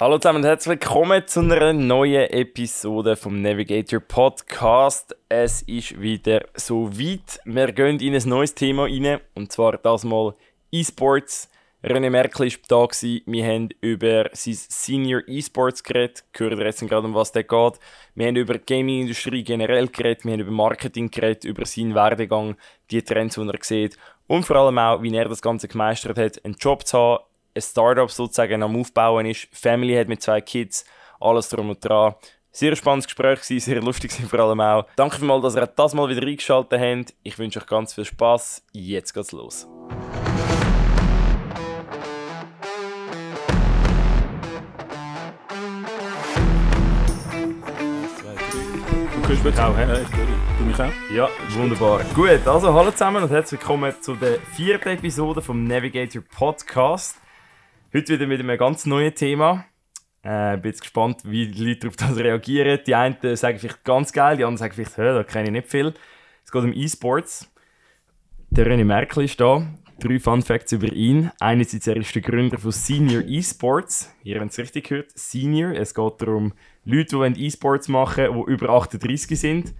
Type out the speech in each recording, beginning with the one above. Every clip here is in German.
Hallo zusammen und herzlich willkommen zu einer neuen Episode vom Navigator Podcast. Es ist wieder so weit. Wir gehen in ein neues Thema rein und zwar das mal E-Sports. René Merkel war da. Wir haben über sein Senior E-Sports geredet. Gehört jetzt gerade, um was der geht. Wir haben über die Gaming-Industrie generell geredet. Wir haben über Marketing geredet, über seinen Werdegang, die Trends, die er sieht. Und vor allem auch, wie er das Ganze gemeistert hat, einen Job zu haben, ein Startup sozusagen am Aufbauen ist, Family hat mit zwei Kids, alles drum und dran. Sehr spannendes Gespräch, sehr lustig vor allem auch. Danke vielmals, dass ihr das mal wieder eingeschaltet habt. Ich wünsche euch ganz viel Spaß. Jetzt geht's los. Du kannst mich auch, hä? Mich auch? Ja, wunderbar. Gut, also hallo zusammen und herzlich willkommen zu der vierten Episode vom Navigator Podcast. Heute wieder mit einem ganz neuen Thema. Äh, bin jetzt gespannt, wie die Leute auf das reagieren. Die einen sagen vielleicht ganz geil, die anderen sagen vielleicht, da kenne ich nicht viel. Es geht um E-Sports. Der René Merkel ist da. Drei Fun Facts über ihn. Einerseits er ist der Gründer von Senior E-Sports. Ihr habt es richtig gehört, Senior. Es geht darum, Leute, die E-Sports machen die über 38 sind.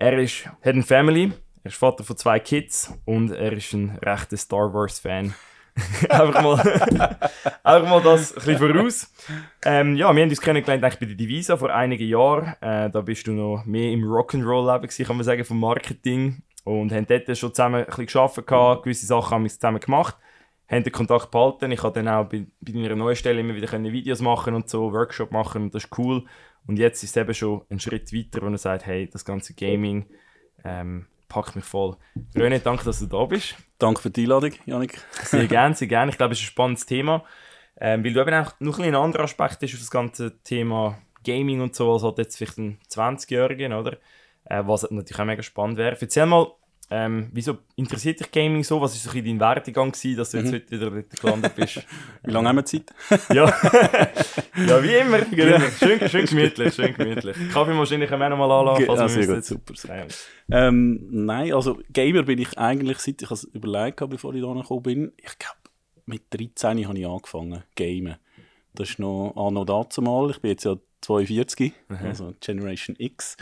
Er ist, hat eine Family, er ist Vater von zwei Kids und er ist ein rechter Star Wars-Fan. einfach, mal, einfach mal das ein bisschen voraus. Ähm, ja, wir haben uns kennengelernt eigentlich bei der Divisa vor einigen Jahren. Äh, da bist du noch mehr im Rock'n'Roll-Leben, kann man sagen, vom Marketing. Und haben dort schon zusammen ein bisschen gearbeitet, gewisse Sachen haben wir zusammen gemacht, haben den Kontakt behalten. Ich konnte dann auch bei, bei meiner neuen Stelle immer wieder Videos machen und so, Workshop machen und das ist cool. Und jetzt ist es eben schon ein Schritt weiter, wo er sagt, hey, das ganze Gaming, ähm, packt mich voll. René, danke, dass du da bist. Danke für die Einladung, Janik. Sehr gerne, sehr gerne. Ich glaube, es ist ein spannendes Thema. Ähm, weil du eben auch noch ein, ein anderer Aspekt ist auf das ganze Thema Gaming und so, als halt jetzt vielleicht ein 20-Jährigen, oder? Äh, was natürlich auch mega spannend wäre. Erzähl mal, ähm, wieso interessiert dich Gaming so? Was war so dein Werdegang, gewesen, dass du jetzt mhm. heute wieder dort gelandet bist? wie lange haben wir Zeit? ja. ja, wie immer. Genau. Schön, schön gemütlich, schön gemütlich. Kaffeemaschine können wir noch mal anlassen. Ge also gut, super. super. Ähm, nein, also Gamer bin ich eigentlich, seit ich es überlegt habe, bevor ich da gekommen bin, ich glaube, mit 13 habe ich angefangen, Gamen. Das ist noch anno dazu mal. Ich bin jetzt ja 42, mhm. also Generation X.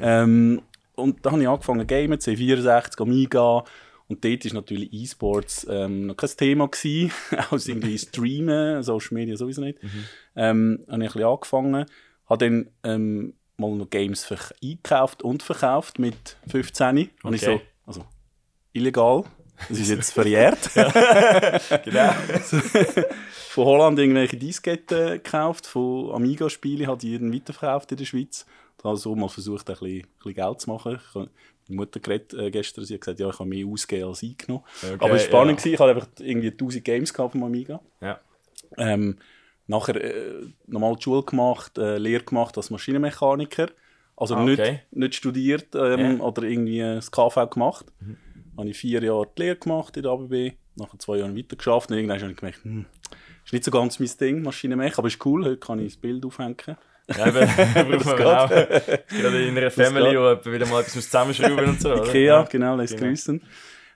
ähm, und da habe ich angefangen gamen, C64, Amiga. Und dort war natürlich E-Sports ähm, noch kein Thema. Gewesen. Auch irgendwie Streamen, Social Media sowieso nicht. Mhm. Ähm, habe ich ein bisschen angefangen. Habe dann ähm, mal noch Games eingekauft und verkauft mit 15. Okay. Und ich so, also illegal. Das ist jetzt verjährt. genau. von Holland irgendwelche Disketten gekauft, von Amiga-Spielen, hat die weiterverkauft in der Schweiz also mal versucht, ein bisschen, ein bisschen Geld zu machen. Ich, meine Mutter geredet, äh, gestern, sie hat gesagt, ja, ich habe mehr ausgegeben als eingenommen. Okay, Aber es war spannend, ja. ich hatte einfach irgendwie 1000 Games gehabt vom Amiga. Ja. Ähm, nachher äh, nochmal die Schule gemacht, äh, Lehre gemacht als Maschinenmechaniker. Also ah, okay. nicht, nicht studiert ähm, ja. oder irgendwie das KV gemacht. Mhm. Habe ich vier Jahre die Lehre gemacht in der ABB, nach zwei Jahren weiter geschafft und irgendwann habe ich gemerkt, hm, ist nicht so ganz mein Ding, Maschinenmech, aber ist cool, heute kann ich das Bild aufhängen. Ja, eben, braucht man auch. Gerade in einer Family, wo wieder mal etwas zusammenschrauben und so. Ikea, ja. genau, lässt genau. grüßen.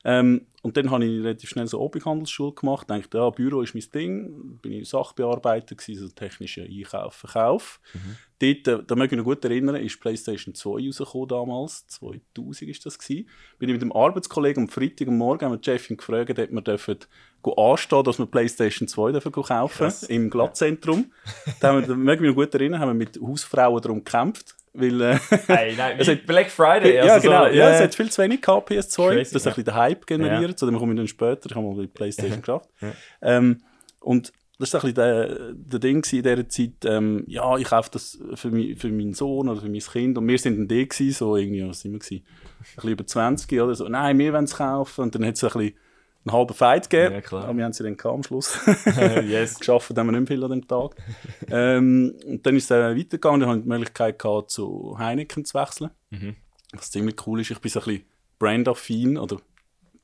Ähm, und dann habe ich relativ schnell so Obighandelsschule gemacht. Dachte, ja, Büro ist mein Ding. Bin ich Sachbearbeiter gewesen, also technischer Einkauf, Verkauf. Mhm. Dort, äh, da möchte ich mich noch gut erinnern, ist PlayStation 2 rausgekommen damals. 2000 ist das gewesen. Bin ich mit dem Arbeitskollegen am Freitag am Morgen, haben wir Jeffin gefragt, ob wir dürfen anstehen, dass wir PlayStation 2 dürfen kaufen Krass. im Glattzentrum. da, haben wir, mich noch gut erinnern, haben wir mit Hausfrauen darum gekämpft. Weil, äh, hey, nein, es hat Black Friday. Also ja, genau. So, ja, ja, es hat viel zu wenig gehabt, PS2. Crazy, das ist ja. ein bisschen der Hype generiert. Ja. Zu dem komme ich dann später. Ich habe mal die Playstation geschafft. Ja. Ähm, und das war ein bisschen der, der Ding in dieser Zeit. Ähm, ja, ich kaufe das für, mich, für meinen Sohn oder für mein Kind. Und wir sind dann die gewesen, so irgendwie, was sind wir gewesen? Ein bisschen über 20 oder so. Nein, wir wollen es kaufen. Und dann hat es ein bisschen einen halben Fight gegeben. Ja, klar. Aber wir haben sie dann am Schluss. yes. Geschafft haben wir nicht viel an dem Tag. ähm, und dann ist es äh, weitergegangen. Dann hatte ich die Möglichkeit, gehabt, zu Heineken zu wechseln. Mhm. Was ziemlich cool ist. Ich bin so ein bisschen brandaffin oder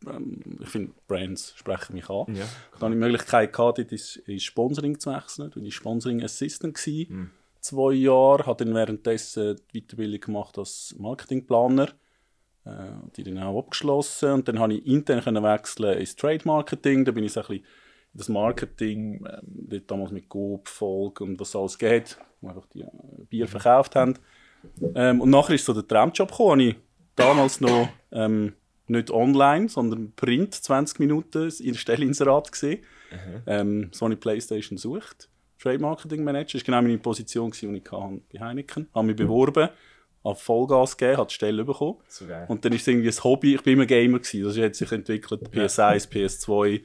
ähm, ich finde, Brands sprechen mich an. Ja. Dann habe ich die Möglichkeit gehabt, ins, ins Sponsoring zu wechseln. Ich war Sponsoring Assistant. Mhm. Zwei Jahre, habe dann währenddessen die Weiterbildung gemacht als Marketingplaner äh, die dann auch abgeschlossen und dann habe ich intern können wechseln ins Trade Marketing. Da bin ich so ein bisschen das Marketing, dort damals mit Coop, Volk und was alles geht, wo einfach die äh, Bier verkauft haben. Ähm, und nachher ist so der Traumjob gekommen, ich damals noch ähm, nicht online, sondern Print, 20 Minuten in Stellinserat gesehen. Mhm. Ähm, Sony Playstation sucht. Trade Marketing Manager, das war genau meine Position, die ich hatte bei Heineken. Ich habe mich beworben, habe Vollgas gegeben, habe die Stelle bekommen. So und dann ist es irgendwie ein Hobby, ich bin immer Gamer gewesen, das hat sich entwickelt, PS1, PS2,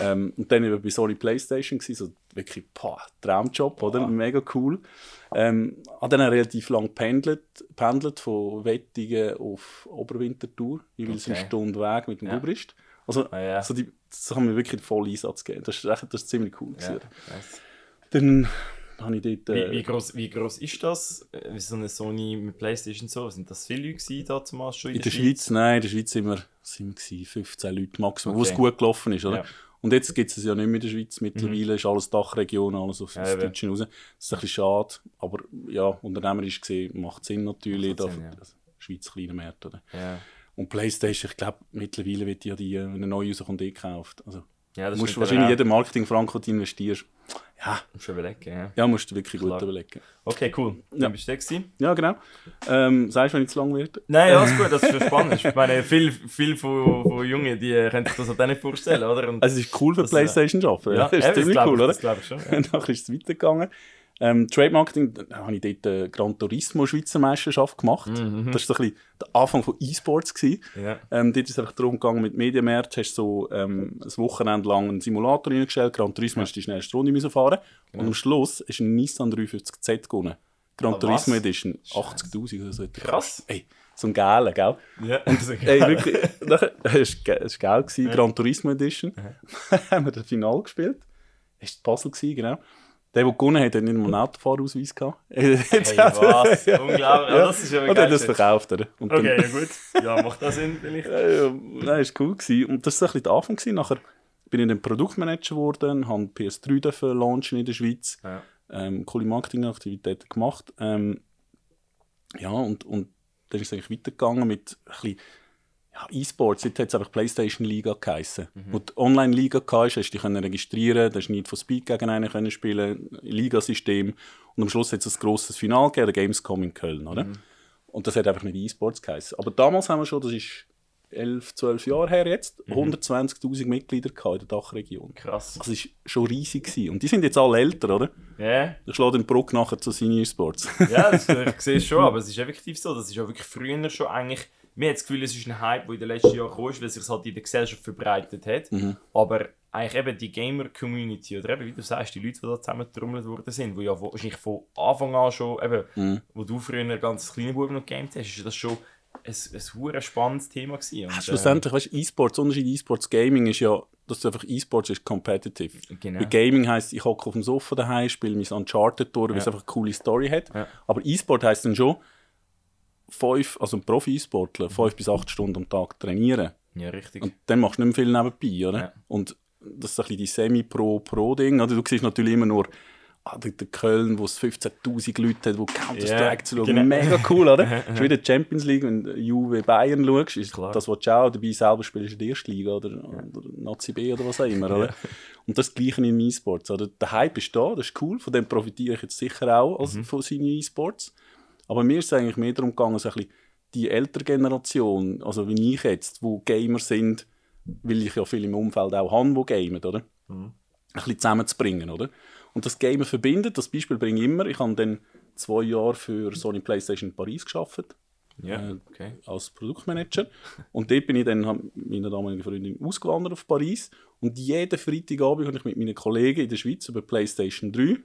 ähm, und dann eben bei Sony Playstation gewesen, so wirklich, boah, Traumjob, oder? Mega cool. Ähm, habe dann relativ lang pendelt, pendelt von Wettigen auf Oberwintertour, jeweils okay. eine Stunde Weg mit dem ja. Gubrist. Also, ah, ja. so die, das haben wir wirklich voll Einsatz gegeben. Das ist, das ist ziemlich cool. Ja, nice. Dann habe ich dort... Äh, wie, wie, groß, wie groß ist das? Wie äh, so eine Sony mit Playstation so? Sind das viele Leute da zum schon in, in der, Schweiz? Schweiz? Nein, in der Schweiz sind wir, sind wir 15 Leute maximal, okay. wo es gut gelaufen ist. Oder? Ja. Und jetzt gibt es ja nicht mehr in der Schweiz. Mittlerweile mhm. ist alles Dachregion, alles auf das ja, Deutsche raus. Das ist ein bisschen schade, aber ja, unternehmerisch gesehen macht Sinn natürlich. Macht Sinn, da, ja. Schweiz kleiner Markt, oder? Ja. Und Playstation, ich glaube, mittlerweile wird ja die, wenn eine neue rauskommt, eh gekauft. Also, ja, das musst wahrscheinlich jeden Marketing-Franco, den investierst, ja. Musst du überlegen, ja. Ja, musst du wirklich Klar. gut überlegen. Okay, cool. Dann ja. bist du da Ja, genau. Ähm, sagst du, wenn ich zu lang werde? Nein, alles gut, das ist schon spannend. ich meine, viele viel von, von Jungen, die können sich das auch nicht vorstellen, oder? Und also es ist cool für das, äh, Playstation zu arbeiten. Ja, das ist ziemlich cool, ich, oder? Das glaube ich schon. Ja. Nachher ist es weitergegangen. Ähm, Trade Marketing, da habe ich dort eine Gran Turismo Schweizer Meisterschaft gemacht. Mhm. Das war so ein bisschen der Anfang von E-Sports. Ja. Ähm, dort ist es einfach darum gegangen, mit Medienmärz hast du so ähm, ein Wochenende lang einen Simulator reingestellt. Gran Turismo ja. hast du die schnellste Runde müssen fahren genau. Und am Schluss du einen Nissan 350Z gewonnen. Gran ah, Turismo Edition. 80'000 oder so. Krass. Ey, so ein geiler, gell? Ja, und, ey, wirklich, das war geil. Ja. Gran Turismo Edition. Haben wir das Finale gespielt. Das war Puzzle, gewesen, genau. Der, der gewonnen hat, hat nicht mal einen Autofahrausweis gehabt. Hey, was? Unglaublich. Ja. das ist ja Und er hat das verkauft. Oder? Und okay, ja gut. Ja, macht das Sinn vielleicht? ja, ja, nein, ist cool gewesen. Und das war ein bisschen der Anfang. Gewesen. Nachher bin ich dann Produktmanager geworden, habe PS3 launchen in der Schweiz. Ja. Ähm, coole Marketingaktivitäten gemacht. Ähm, ja, und, und dann ist es eigentlich weitergegangen mit ein bisschen E-Sports, jetzt hat es einfach PlayStation Liga geheißen. Mhm. Wo die Online-Liga hast, hast du dich registrieren da hast nicht von Speed gegen einen können spielen, Ligasystem. Und am Schluss hat es ein grosses Finale gegeben, der Gamescom in Köln, oder? Mhm. Und das hat einfach nicht E-Sports geheißen. Aber damals haben wir schon, das ist 11, 12 Jahre her jetzt, mhm. 120'000 Mitglieder in der Dachregion. Krass. Das war schon riesig. Gewesen. Und die sind jetzt alle älter, oder? Ja. Yeah. Ich schlage den Bruck nachher zu Senior Sports. ja, das, ich sehe es schon, aber es ist effektiv so. Das ist auch wirklich früher schon eigentlich mir hat das Gefühl, es ist ein Hype, der in den letzten Jahren gekommen ist, weil es sich halt in der Gesellschaft verbreitet hat. Mhm. Aber eigentlich eben die Gamer-Community, oder eben, wie du sagst, die Leute, die da zusammengetrommelt worden sind, die ja wahrscheinlich von Anfang an schon, eben, mhm. wo du früher ganz kleine Buben noch gegamed hast, ist das schon ein, ein, ein spannendes Thema gewesen. Und, Schlussendlich, äh, weißt du, E-Sports, Unterschied E-Sports Gaming ist ja, dass du einfach E-Sports ist competitive. Genau. Bei Gaming heisst, ich hocke auf dem Sofa daheim, spiele mein Uncharted durch, weil ja. es einfach eine coole Story hat. Ja. Aber E-Sport heisst dann schon, fünf, also ein Profi-Sportler, fünf bis acht Stunden am Tag trainieren. Ja, richtig. Und dann machst du nicht mehr viel nebenbei, oder? Ja. Und das ist ein bisschen die Semi-Pro-Pro-Ding. Also, du siehst natürlich immer nur ah, der, Köln, wo es 15'000 Leute hat, die Counter-Strike yeah, zu schauen. Genau. Mega cool, oder? das ist wieder Champions League, wenn du Juve Bayern schaust, ist Klar. das, was du auch dabei selber spielst in der ersten Liga oder, oder Nazi B oder was auch immer, oder? Und das Gleiche in E-Sports. Der Hype ist da, das ist cool, von dem profitiere ich jetzt sicher auch als, mhm. von seinen E-Sports. Aber mir ist es eigentlich mehr darum gegangen, so ein bisschen die ältere Generation, also wie ich jetzt, wo Gamer sind, will ich ja viel im Umfeld auch haben, die gamen, oder? Mhm. Ein bisschen zusammenzubringen, oder? Und das Gamer verbindet, das Beispiel bringe ich immer. Ich habe dann zwei Jahre für Sony PlayStation Paris geschafft. Ja, okay. äh, als Produktmanager. Und dort bin ich dann mit meiner damaligen Freundin ausgewandert auf Paris. Und jeden Freitagabend habe ich mit meinen Kollegen in der Schweiz über PlayStation 3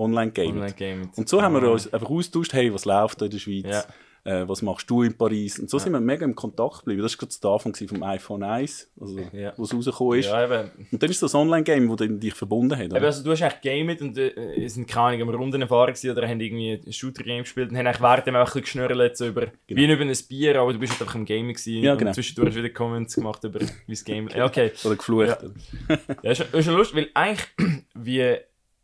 online gamet. Online gamet. Und so oh. haben wir ah. uns einfach austauscht, hey, was läuft da in der Schweiz? Ja. Äh, was machst du in Paris? Und so ja. sind wir mega im Kontakt geblieben. Das war gerade der Anfang vom iPhone 1, also, ja. wo es rausgekommen ist. Ja, und dann ist das Online-Game, das dich verbunden hat. Eben, also, du hast eigentlich gamet und äh, sind keine Ahnung, Runden erfahren oder haben irgendwie ein Shooter-Game gespielt und haben eigentlich während dem auch ein bisschen geschnurrt so über, genau. wie über ein Bier, aber du bist halt einfach im Gaming gewesen ja, genau. und zwischendurch wieder Comments gemacht über wie das Game... Okay. Oder geflucht. Ja, ja ist, ist schon lustig, weil eigentlich, wie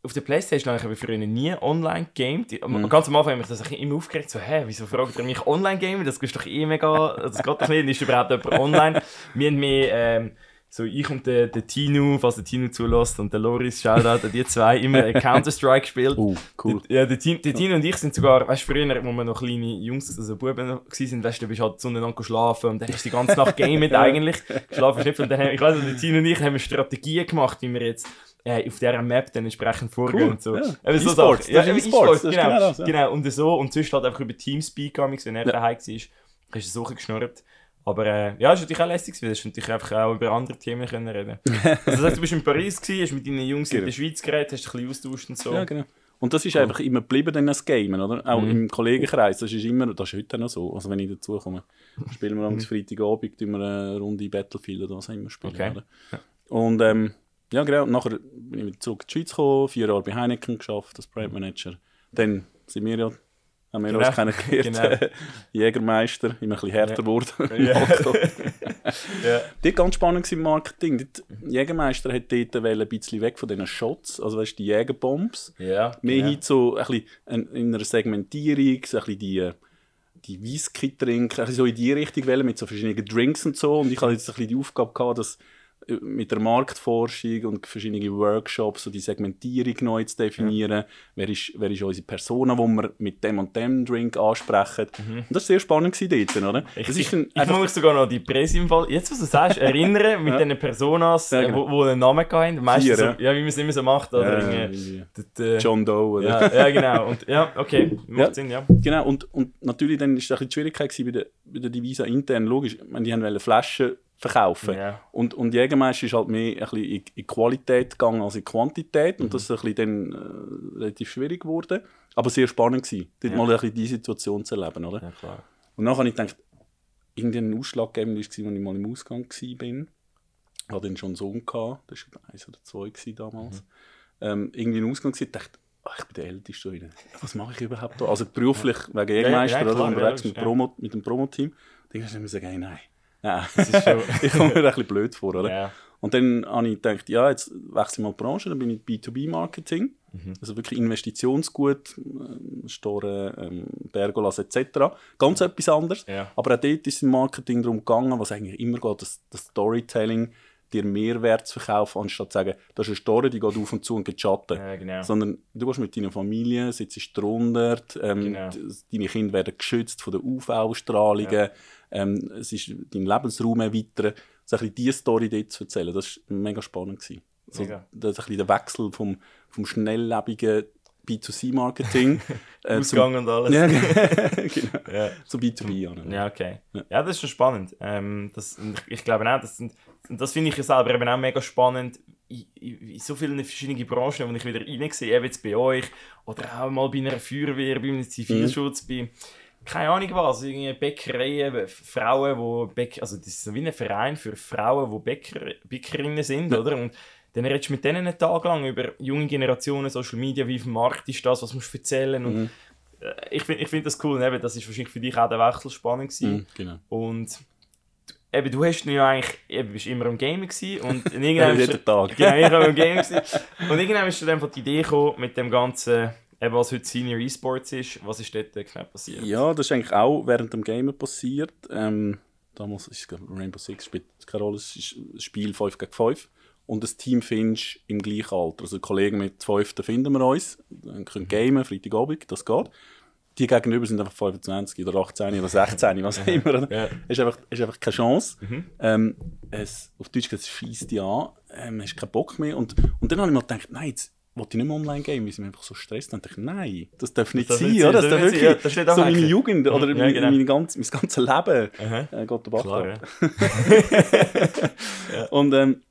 auf der Playstation habe ich früher nie online gamed. Mhm. Ganz am Anfang habe ich das immer aufgeregt, so, hä, wieso fragt ihr mich online gamen? Das ist doch eh mega, das geht doch nicht, ist überhaupt jemand online? Wir haben mehr, ähm, so ich und der, der Tino, falls der Tino zulässt und der Loris, Shoutout die zwei, immer Counter-Strike gespielt. Oh, cool. Ja, der, der Tino und ich sind sogar, weißt du, früher, wo wir noch kleine Jungs, also Buben waren, weißt du, du bist halt zueinander schlafen und dann hast du die ganze Nacht gamet eigentlich. Schlafen nicht. Und dann haben, ich weiß nicht, der Tino und ich haben Strategien gemacht, wie wir jetzt äh, auf dieser Map dann entsprechend vorgehen Cool, und so. ja. Eben so Sachen. ja, das ist E-Sports, ist genau, genau das, ja. genau. Und so, und sonst halt einfach über Teamspeak wenn er Ja. daheim war, hast du so geschnurrt. Aber äh, ja, es war natürlich auch lässig, weil du natürlich einfach auch über andere Themen können reden Also das heißt, du bist in Paris, gewesen, hast mit deinen Jungs in Genau. der Schweiz geredet, hast dich ein bisschen austauscht und so. Ja, genau. Und das ist einfach immer geblieben, dann das Gamen, oder? Auch Mhm. im Kollegenkreis, das ist immer, das ist heute noch so. Also wenn ich dazu komme, spielen wir am Mhm. Freitagabend wir eine Runde Battlefield oder was auch immer spielen, Okay. Und ähm, ja, genau, und nachher bin ich zurück in die Schweiz gekommen, vier Jahre bei Heineken geschafft als Brand Manager. Dann sind wir ja, haben wir Genau. uns kennengelernt, Genau. Jägermeister, immer ein bisschen härter geworden. Ja. ja. Dort ganz spannend im Marketing. Dort, Jägermeister hat dort ein bisschen weg von diesen Shots, also weißt die Jägerbombs. Ja, Mehr genau. hin zu ein bisschen in einer Segmentierung, so ein bisschen die, die Whisky trinken, bisschen so in die Richtung wollen, mit so verschiedenen Drinks und so. Und ich hatte jetzt ein bisschen die Aufgabe gehabt, dass mit der Marktforschung und verschiedenen Workshops so die Segmentierung neu zu definieren. Wer, ist, wer ist unsere Persona, die wir mit dem und dem Drink ansprechen. Und das war sehr spannend dort, oder? Mhm. Ich, das ich, ist dann ich muss sogar noch die Presse im Fall, jetzt was du sagst, erinnern mit Ja. diesen Personas, Ja, äh, genau. wo, wo einen Namen hatten. Meistens so, ja, wie man es immer so macht. Oder äh, irgendwie, der- der- John Doe, oder? ja, ja, genau. Und, ja, okay, macht Ja. Sinn, ja. Genau, und, und natürlich dann ist es ein bisschen die Schwierigkeit bei der, bei der Divisa intern, logisch, ich meine, die haben Flaschen verkaufen. Ja. Und, und Jägermeister ist halt mehr ein bisschen in, in Qualität gegangen als in Quantität und das ist ein bisschen dann äh, relativ schwierig geworden. Aber sehr spannend gewesen, dort Ja. mal ein bisschen diese Situation zu erleben, oder? ja, klar. Und dann habe ich gedacht, irgendein Ausschlaggebend war, als ich mal im Ausgang war. Ich hatte dann schon einen Sohn, gehabt, das war eins oder zwei damals. Ähm, irgendwie im Ausgang war, dachte ach, ich bin der Älteste wieder. Was mache ich überhaupt da? Also beruflich wegen Jägermeister ja, oder klar, unterwegs ja, mit, Promo, mit dem Promo-Team. Dann hast du immer sagen, hey, nein. Schon... ich komme mir ein bisschen blöd vor, oder? ja. Und dann habe ich gedacht, ja, jetzt wechsle ich mal die Branche, dann bin ich B2B-Marketing, Mhm. also wirklich Investitionsgut, äh, Store, ähm, Pergolas etc. Ganz etwas anderes. Ja. Aber auch dort ist im Marketing darum gegangen, was eigentlich immer geht, das, das Storytelling, dir Mehrwert zu verkaufen, anstatt zu sagen, das ist eine Story, die geht auf und zu und geht Schatten. ja, genau. Sondern du gehst mit deiner Familie, sitzt drunter, ähm, Genau. deine Kinder werden geschützt von den UV-Strahlungen, ähm, es ist dein Lebensraum erweitern. So ein bisschen diese Story dort zu erzählen, das war mega spannend. Gewesen. So, Mega. das ist ein bisschen der Wechsel vom, vom schnelllebigen B2C-Marketing äh, zum, Ausgang und alles. ja, genau, Ja. zu B2B. an. Ja, okay. Ja. Ja, das ist schon spannend. Ähm, das, ich, glaube auch, das, sind, das finde ich ja selber eben auch mega spannend, in, in, so vielen verschiedenen Branchen, wo ich wieder reinsehe, eben jetzt bei euch, oder auch mal bei einer Feuerwehr, bei einem Zivilschutz, bei keine Ahnung was, irgendwie Bäckereien, Frauen, wo Bäck, also das ist so wie ein Verein für Frauen, die Bäcker, Bäckerinnen sind, Ja. oder? Und dann redest du mit denen einen Tag lang über junge Generationen, Social Media, wie auf dem Markt ist das, was musst du erzählen und Mhm. äh, ich finde ich find das cool, und eben, das ist wahrscheinlich für dich auch der Wechsel spannend gewesen. Mhm, genau. Und du- eben, du hast ja eigentlich, eben, bist immer am Gamen gewesen und irgendwann Jeden Tag. Genau, ich war am Gamen gewesen. Und irgendwann ist dann einfach die Idee gekommen mit dem ganzen, eben, was heute Senior Esports ist, was ist dort genau passiert? Ja, das ist eigentlich auch während dem Gamen passiert. Ähm, damals ist es Rainbow Six spielt keine Rolle, es ist ein Spiel 5 gegen 5. Und das Team findest im gleichen Alter. Also Kollegen mit 5, da finden wir uns. Dann können gamen, Freitagabend, das geht. Die gegenüber sind einfach 25 oder 18 oder 16, was auch immer. oder? Ja. Ist einfach, ist einfach keine Chance. Mhm. Ähm, es, auf Deutsch gesagt, es schießt dich an, ähm, hast keinen Bock mehr. Und, und dann habe ich mir gedacht, nein, jetzt wollte ich nicht mehr online gehen, weil sie mich einfach so stresst. Dann dachte ich, nein, das darf nicht darf sein, sein, oder? das Das wirklich ja, das auch so meine. Jugend oder Ja, meine, genau. meine ganze, mein ganzes Leben Aha. äh, geht der Bach Klar, ab. ja. Und ähm,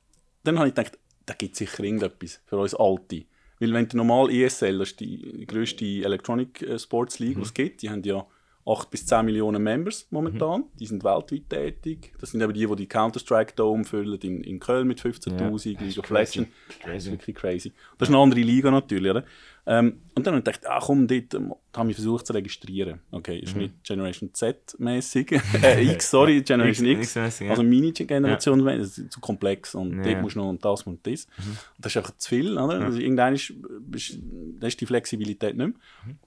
dann habe ich gedacht, da gibt es sicher irgendetwas für uns Alte. Weil wenn du normal ESL, das ist die grösste Electronic äh, Sports League, die es gibt, die haben ja 8 bis 10 Millionen Members momentan. Die sind weltweit tätig. Das sind eben die, die die Counter-Strike Dome füllen in, in Köln mit 15'000, League of. Legends. Das ist wirklich crazy. Das ist eine andere Liga natürlich, oder? Ähm, und dann habe ich gedacht, ah komm, dort ähm, habe ich versucht zu registrieren. Okay, ist nicht Generation Z-mäßig. äh, X, sorry, Generation X- X. Ja. Also meine Generation, das ist zu komplex und Ja. dort musst du noch und das und das. Und das ist einfach zu viel, oder? Also irgendwann ist, bist, da ist die Flexibilität nicht mehr.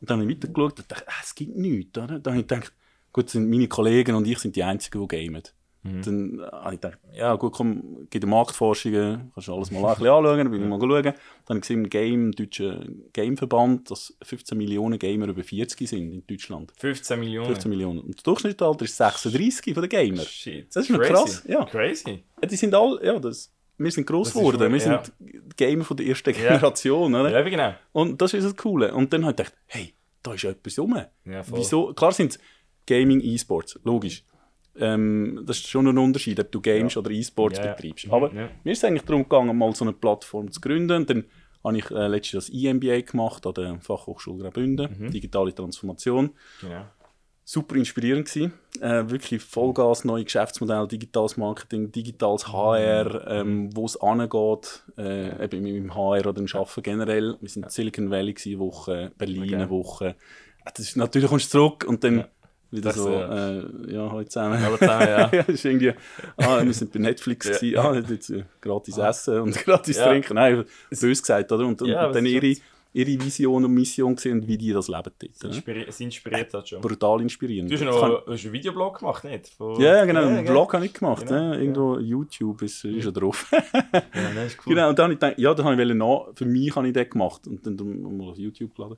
Und dann habe ich weitergeschaut und dachte, ah, es gibt nichts, oder? Dann habe ich gedacht, gut, sind meine Kollegen und ich sind die Einzigen, die gamen. Mhm. Dann habe ich gedacht, ja gut, komm, geh die Marktforschungen, kannst du alles mal ein bisschen anschauen, dann bin ich mal schauen. Dann habe ich gesehen, im Game, deutschen Gameverband, dass 15 Millionen Gamer über 40 sind in Deutschland. 15 Millionen? 15 Millionen. Und das Durchschnittsalter ist 36 von den Gamer. Shit, das ist noch krass. Ja. Crazy. Ja, die sind alle, ja, das, wir sind gross geworden, wir sind Gamer von der ersten Generation. Oder? Ja, genau. Und das ist das Coole. Und dann habe ich gedacht, hey, da ist etwas rum. Ja, Wieso? Klar sind es Gaming, E-Sports, logisch. Ähm, das ist schon ein Unterschied, ob du Games ja. oder E-Sports ja, betreibst. Aber ja. mir ist es eigentlich darum gegangen, mal so eine Plattform zu gründen. Und dann habe ich äh, letztes Jahr das EMBA gemacht an der Fachhochschule Graubünden, mhm. digitale Transformation. Genau. Super inspirierend gewesen. Äh, wirklich Vollgas, neue Geschäftsmodelle, digitales Marketing, digitales HR, ähm, wo es angeht, äh, eben im HR oder im Arbeiten generell. Wir sind in Silicon Valley gewesen, Woche, Berlin okay. Woche. Das ist, natürlich kommst du zurück und dann wieder so, äh, ja, heute zusammen. Alle zusammen, ja. ja, ist irgendwie, ah, wir sind bei Netflix ja. gewesen, ah, jetzt äh, gratis ah. essen und gratis ja. trinken. Nein, bös gesagt, oder? Und, und, ja, und dann ihre, ihre Vision und Mission gesehen, wie die das leben dort. Es, inspiri es inspiriert das schon. Brutal inspirierend. Du hast, noch, kann... hast einen Videoblog gemacht, nicht? Von... Ja, genau, einen Blog habe ich gemacht. Genau. Irgendwo YouTube ist, ist er drauf. ja, das ist cool. Genau, und dann habe ich gedacht, ja, habe ich nach, für mich habe ich das gemacht und dann mal auf YouTube geladen.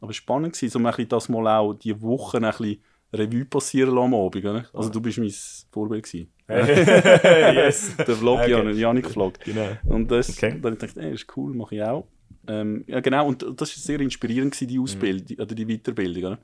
Aber spannend war, so ein bisschen das mal auch die Woche ein bisschen Revue passieren lassen am Abend. Oder? Also du bist mein Vorbild gewesen. yes. Der Vlog, okay. Jan, Janik-Vlog. Genau. Und das, okay. dann dachte ich, ey, ist cool, mache ich auch. Ähm, ja genau, und das war sehr inspirierend, gewesen, die Ausbildung, mhm. oder die Weiterbildung. Oder?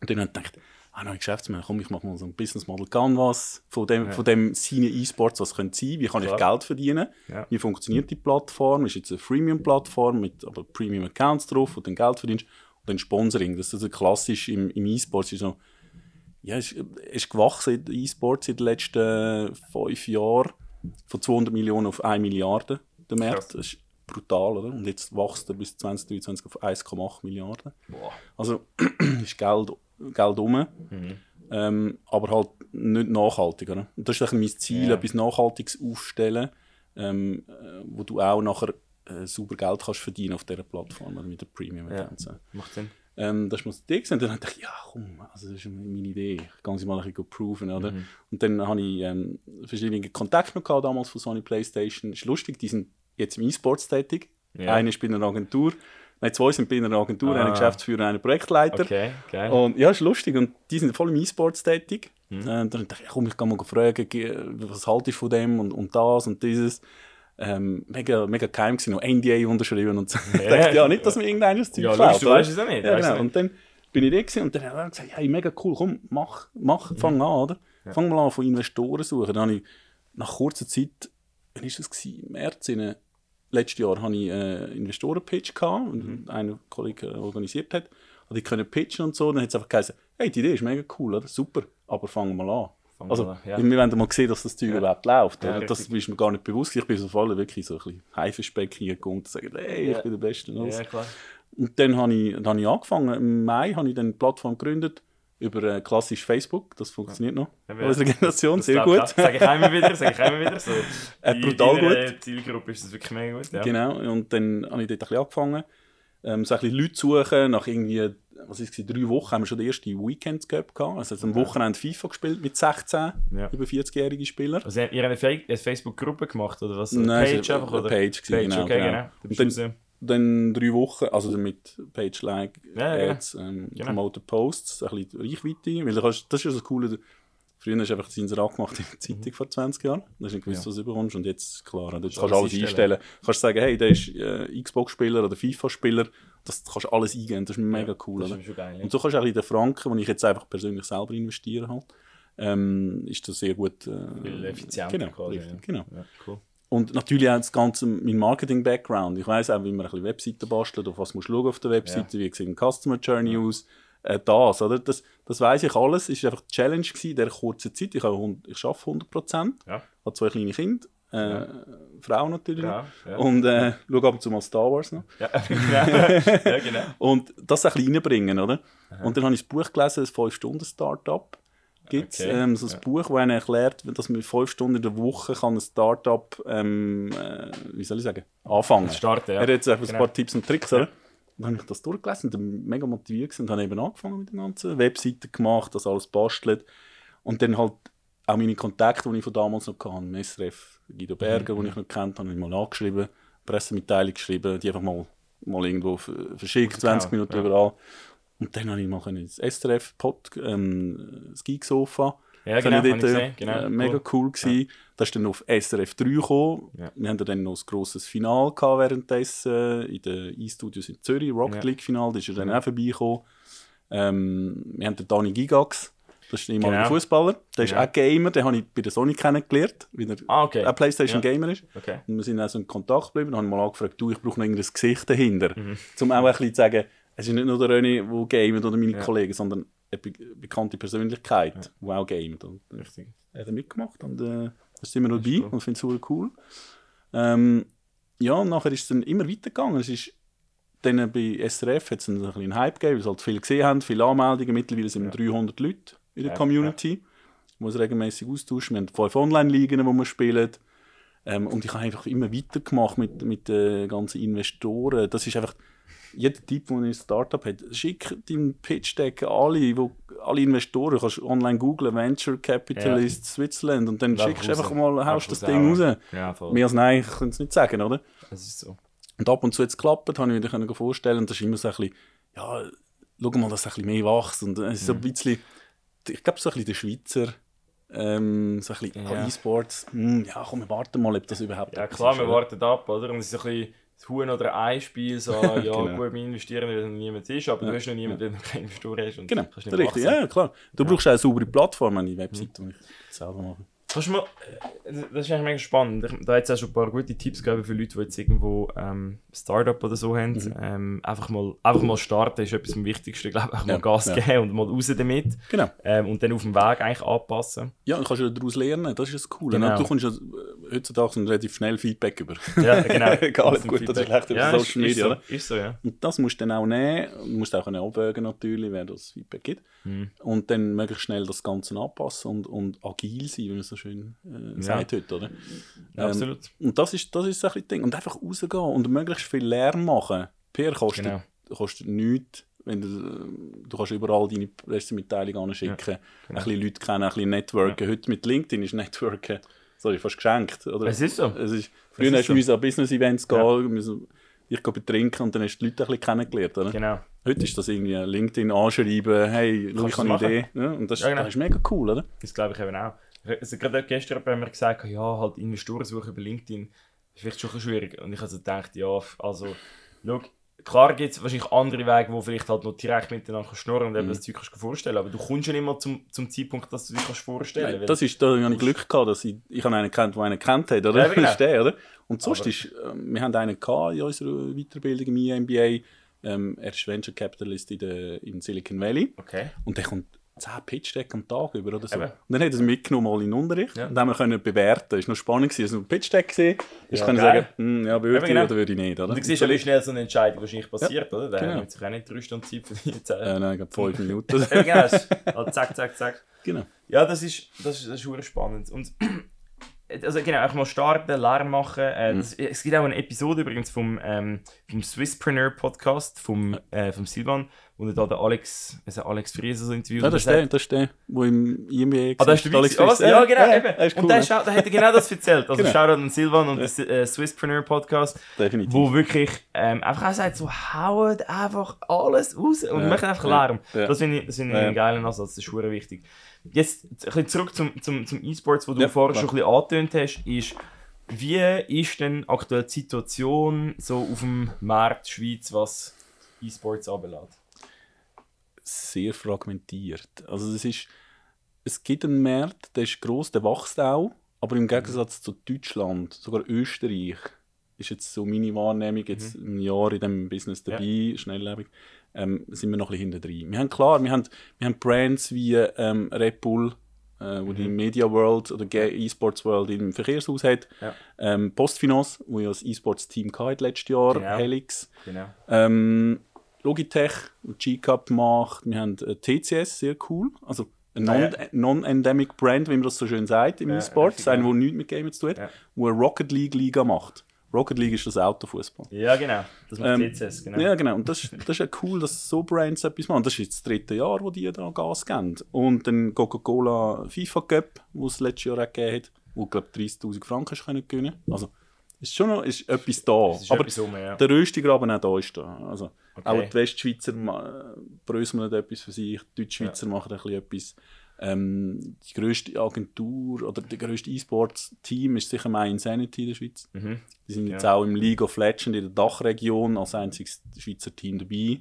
Und dann habe ich gedacht, ah, nein, Geschäftsmann, komm, ich mache mal so ein Business Model Canvas von dem, ja. von dem seine E-Sports, was könnte sein, wie kann Klar. ich Geld verdienen, ja. wie funktioniert die Plattform, ist jetzt eine Freemium-Plattform mit aber Premium-Accounts drauf, wo du dann Geld verdienst dann Sponsoring. Das ist also klassisch im, im E-Sport. So, ja, es ist, ist gewachsen, E-Sport in den letzten fünf Jahren von 200 Millionen auf 1 Milliarde. Der Markt. Das ist brutal, oder? Und jetzt wächst er bis 2023 auf 1,8 Milliarden. Boah. Also ist Geld, Geld um. Mhm. Ähm, aber halt nicht nachhaltig. Oder? Und das ist mein Ziel, ja. etwas Nachhaltiges aufstellen, ähm, äh, wo du auch nachher äh, super Geld kannst verdienen auf dieser Plattform oder mit der premium ja, Macht Sinn. Ähm, das muss die Und dann dachte ich, ja komm, also das ist meine Idee. Ich kann sie mal ein bisschen proven. Oder? Mhm. Und dann habe ich ähm, verschiedene Kontakte noch gehabt, damals von Sony Playstation. Ist lustig, die sind jetzt im E-Sports tätig. Ja. Einer ist bei einer Agentur. Nein, zwei sind bei einer Agentur, ah. einer Geschäftsführer, einer Projektleiter. Okay, geil. Und ja, ist lustig. Und die sind voll im E-Sports tätig. Mhm. Äh, dann dachte ich, komm, ich kann mal fragen, was haltest du von dem und, und das und dieses ähm, mega, mega geheim gewesen, noch NDA unterschrieben und so. Ja, dachte, ja, nicht, dass mir irgendein Zeug Ja, logisch, du weißt es auch nicht. Ja, genau. Und dann bin ich da gewesen, und dann habe ich gesagt, hey, mega cool, komm, mach, mach, fang an, oder? Ja. Fang mal an von Investoren suchen. Dann habe ich nach kurzer Zeit, wann war das? Gewesen? Im März, in, letztes Jahr, hatte ich einen Investoren-Pitch gehabt, mhm. einen Kollege organisiert hat. Und ich konnte pitchen und so. Dann hat es einfach gesagt, hey, die Idee ist mega cool, oder? Super, aber fangen wir mal an. Also, ja. wir haben mal gesehen, dass das Zeug ja. überhaupt läuft. Ja, das ist mir gar nicht bewusst. Ich bin so voll wirklich so ein bisschen Haifischbeck hingekommen und sagen, hey, ich bin der Beste. Und, ja, klar. und dann habe ich, dann habe ich angefangen. Im Mai habe ich dann eine Plattform gegründet über äh, klassisch Facebook. Das funktioniert noch. Ja, unsere Generation, sehr gut. Sage ich immer wieder, sage ich immer wieder. So, äh, brutal gut. Zielgruppe ist das wirklich mega gut. Ja. Genau, und dann habe ich dort ein bisschen angefangen. Ähm, so ein bisschen Leute suchen, nach irgendwie was ist drei Wochen haben wir schon den ersten Weekends gehabt. Also am Wochenende FIFA gespielt mit 16 ja. über 40-jährigen Spielern. Also ihr habt eine Facebook-Gruppe gemacht oder was? Nein, Page einfach? Oder? Page, Page genau. Okay, genau. genau. Dann, dann, drei Wochen, also mit Page-like ja, ja, Ads, ähm, genau. Promoted Posts, ein bisschen Reichweite, weil kannst, das ist ja so cool, Früher hast du einfach das Inserat gemacht in der Zeitung mhm. vor 20 Jahren. Da hast du nicht gewusst, ja. was du bekommst. Und jetzt, klar, du kannst alles einstellen. einstellen. Du kannst sagen, hey, der ist äh, Xbox-Spieler oder FIFA-Spieler das kannst du alles eingeben, das ist mega cool. Ist geil, ja. Und so kannst du auch in den Franken, die ich jetzt einfach persönlich selber investiere, halt, ähm, ist das sehr gut. Äh, effizient genau, quasi. Richtig, genau. Cool. Und natürlich auch das Ganze, mein Marketing-Background. Ich weiß auch, wie man ein bisschen Webseiten bastelt, auf was musst du schauen auf der Webseite, wie sieht ein Customer Journey aus. Äh, das, oder? Das, das weiß ich alles. Es war einfach die Challenge in dieser kurzen Zeit. Ich, habe, ich arbeite 100 Prozent, ja. habe zwei kleine Kinder äh, ja. Frau natürlich. Ja, ja. Und äh, schaue ab und zu mal Star Wars noch. Ja, genau. genau. und das ein bisschen reinbringen, oder? Aha. Und dann habe ich das Buch gelesen, das 5-Stunden-Startup. Gibt es okay. ähm, so ein ja. Buch, das erklärt, dass man fünf Stunden in der Woche kann ein Startup, ähm, äh, wie soll ich sagen, anfangen. Starten, ja. Er hat jetzt einfach genau. ein paar Tipps und Tricks, oder? Dann habe ich das durchgelesen und mega motiviert und habe eben angefangen mit den ganzen Webseiten gemacht, das alles bastelt und dann halt auch meine Kontakte, die ich von damals noch hatte, SRF, Guido Berger, mhm. den ich noch kennt habe, ich mal angeschrieben, Pressemitteilung geschrieben, die einfach mal, mal irgendwo verschickt, 20 Minuten ja. überall. Und dann habe ich mal ins SRF Pod, ähm, das Geek-Sofa. Ja, genau, dort, äh, genau, äh, mega cool gewesen. Ja. Das ist dann auf SRF 3 gekommen. Ja. Wir hatten dann noch ein grosses Finale währenddessen in den E-Studios in Zürich, Rocket League Final, da ist er dann auch vorbeigekommen. Ähm, wir haben den Dani Gigax, das ist ein ehemaliger genau. Fußballer. Der ist auch Gamer, den habe ich bei der Sony kennengelernt, weil er ah, okay. auch Playstation. Gamer ist. Okay. Und wir sind auch so in Kontakt geblieben. Dann habe ich mal angefragt, du, ich brauche noch irgendein Gesicht dahinter. Mhm. Um auch ein bisschen zu sagen, es ist nicht nur der René, der gamet oder meine. Kollegen, sondern eine be bekannte Persönlichkeit, ja. die auch gamet. Und äh, Richtig. er hat mitgemacht und äh, da sind wir noch dabei cool. und finde es super cool. Ähm, ja, und nachher ist es dann immer weitergegangen. Es ist dann bei SRF hat es einen, einen Hype gegeben, weil sie halt viel gesehen haben, viele Anmeldungen. Mittlerweile sind wir ja. 300 Leute in der ja, Community, ja. wo wir regelmäßig austauschen. Wir haben fünf Online-Ligen, wo wir spielen. Ähm, und ich habe einfach immer weitergemacht mit, mit den ganzen Investoren. Das ist einfach, jeder Typ, der ein Startup hat, schick deinen Pitch-Deck alle, wo, alle Investoren, du kannst online googlen, Venture Capitalist ja. Switzerland und dann schickst du einfach mal, haust das Ding raus. Ja, Mehr als nein, ich kann es nicht sagen, oder? Das ist so. Und ab und zu hat es geklappt, habe ich mir vorstellen, und das ist immer so ein bisschen, ja, schau mal, dass es ein bisschen mehr wächst und es ist so ein bisschen ich glaube, so ein bisschen der Schweizer ähm, so ein bisschen ja. E-Sports, hm, ja komm, wir warten mal, ob das überhaupt Ja klar, wir warten ab, oder? Und es ist ein bisschen das Huhn oder ein Spiel, so, ja genau. gut, wir investieren, weil niemand ist, aber ja. du hast noch niemanden, ja. der noch keine Investor hast. Und genau, richtig, ja klar. Du brauchst auch eine saubere Plattform, eine Webseite, die ich selber mache. Kannst du mal, äh, das ist eigentlich mega spannend. Da hat es auch schon ein paar gute Tipps gegeben für Leute, die jetzt irgendwo ähm, Startup oder so haben. Mhm. Ähm, einfach, mal, einfach mal starten ist etwas am Wichtigsten. Ich glaube, einfach mal ja, Gas ja. geben und mal raus damit. Genau. Ähm, und dann auf dem Weg eigentlich anpassen. Ja, und kannst du daraus lernen. Das ist das Coole. Genau. Du kommst ja heutzutage relativ schnell Feedback über. Ja, genau. Egal, ob gut oder schlecht über ja, Social Media. Ist so, ist so, ja. Und das musst du dann auch nehmen. Du musst auch abwägen natürlich, wer das Feedback gibt. Mhm. Und dann möglichst schnell das Ganze anpassen und, und agil sein, wie man so schön äh, ja. sagt heute, oder? Ähm, absolut. Und das ist, das ist ein Ding. Und einfach rausgehen und möglichst viel Lärm machen. PR kostet, genau. kostet nichts. Wenn du, du kannst überall deine Pressemitteilung anschicken, ja, genau. ein bisschen Leute kennen, ein bisschen networken. Ja. Heute mit LinkedIn ist Networken sorry, fast geschenkt. Oder? Es ist so. Es ist, früher hast du so. an Business-Events gehen, ja. müssen, ich gehe betrinken und dann hast du die Leute ein bisschen kennengelernt. Oder? Genau. Heute ist das irgendwie LinkedIn anschreiben, hey, schau, ich habe eine Idee. Ja, und das, ja, genau. das, ist mega cool, oder? Das glaube ich eben auch. Also, gerade gestern haben wir gesagt, ja, halt Investoren suchen über LinkedIn, ist vielleicht schon schwierig. Und ich habe also gedacht, ja, also, schau, klar gibt es wahrscheinlich andere Wege, wo vielleicht halt noch direkt miteinander schnurren und eben mhm. das Zeug kannst du vorstellen aber du kommst nicht mal zum, zum Zeitpunkt, dass du dich kannst vorstellen kannst. Das ist, da habe ich Glück gehabt, dass ich, ich einen kennt, der einen kennt hat, oder? Ja, genau. der, oder? Und sonst aber, ist, äh, wir haben einen gehabt in unserer Weiterbildung im EMBA, ähm, er ist Venture Capitalist in, der, in Silicon Valley. Okay. Und der kommt 10 Pitch-Deck am Tag über oder so. Eben. Und dann hat er es mitgenommen mal in den Unterricht ja. und haben wir bewerten. Das war noch spannend. Es war ein Pitch-Deck. Ich ja, kann sagen, hm, ja, würde ich genau. oder würde ich nicht. Oder? Und du siehst ja, wie schnell so eine Entscheidung wahrscheinlich passiert, ja. oder? Der genau. hat sich auch nicht drei Stunden Zeit für die Zeit. Ja, nein, ich glaube 5 Minuten. genau. Also, zack, zack, zack. Genau. Ja, das ist, das ist, das ist spannend. Und also genau, einfach mal starten, Lärm machen. Äh, mhm. das, es gibt auch eine Episode übrigens vom, ähm, vom Swisspreneur Podcast vom, äh, vom Silvan, er da der Alex, also Alex Frieser so interviewt. Ja, das ist der, das ist der, wo im IMBA Ah, da ist der Alex oh, Ja, genau, ja, eben. Cool, und der, ja. da hat er genau das erzählt. Also genau. Shoutout an Silvan und ja. den äh, Swisspreneur Podcast. Definitiv. Wo wirklich ähm, einfach auch sagt, so haut einfach alles raus und ja. macht einfach Lärm. Das finde ich, das find ich einen geilen Ansatz, das ist sehr wichtig. Jetzt ein bisschen zurück zum, zum, zum E-Sports, wo du ja, vorher schon ein bisschen angetönt hast, ist, wie ist denn aktuell die Situation so auf dem Markt Schweiz, was E-Sports anbelangt? Sehr fragmentiert. Also es ist, es gibt einen Markt, der ist gross, der wächst auch, aber im Gegensatz zu Deutschland, sogar Österreich, ist jetzt so meine Wahrnehmung, jetzt mhm. ein Jahr in diesem Business dabei, ja. schnelllebig, ähm, sind wir noch ein bisschen hinten drin. Wir haben klar, wir haben, wir haben Brands wie ähm, Red Bull, äh, wo mhm. die Media World oder E-Sports World im Verkehrshaus hat. Ja. Ähm, Postfinance, wo ja das E-Sports-Team hatte letztes Jahr, genau. Helix. Genau. Ähm, Logitech, G-Cup macht. Wir haben äh, TCS, sehr cool. Also ein non-endemic Brand, wie man das so schön sagt im ja, E-Sports. Ein, der nichts mit Gaming zu tun hat, ja. wo eine Rocket League Liga macht Rocket League ist das Autofußball. Ja, genau. Das macht Ähm, TCS, genau. Ja, genau. Und das, ist- das ist ja cool, dass so Brands etwas machen. Das ist jetzt das dritte Jahr, wo die da Gas geben. Und dann Coca-Cola FIFA Cup, wo es letztes Jahr auch gegeben hat, wo, glaube ich, 30'000 Franken können gewinnen Also, ist schon noch ist etwas da. Das ist Aber etwas rum, ja. der Röstigraben auch da ist da. Also, Okay. Auch die Westschweizer ma- bröseln etwas für sich, die Deutschschweizer machen ein bisschen etwas. Ähm, die grösste Agentur oder der grösste E-Sports-Team ist sicher My Insanity in der Schweiz. Mhm. Die sind jetzt Ja. auch im League of Legends in der Dachregion als einziges Schweizer Team dabei,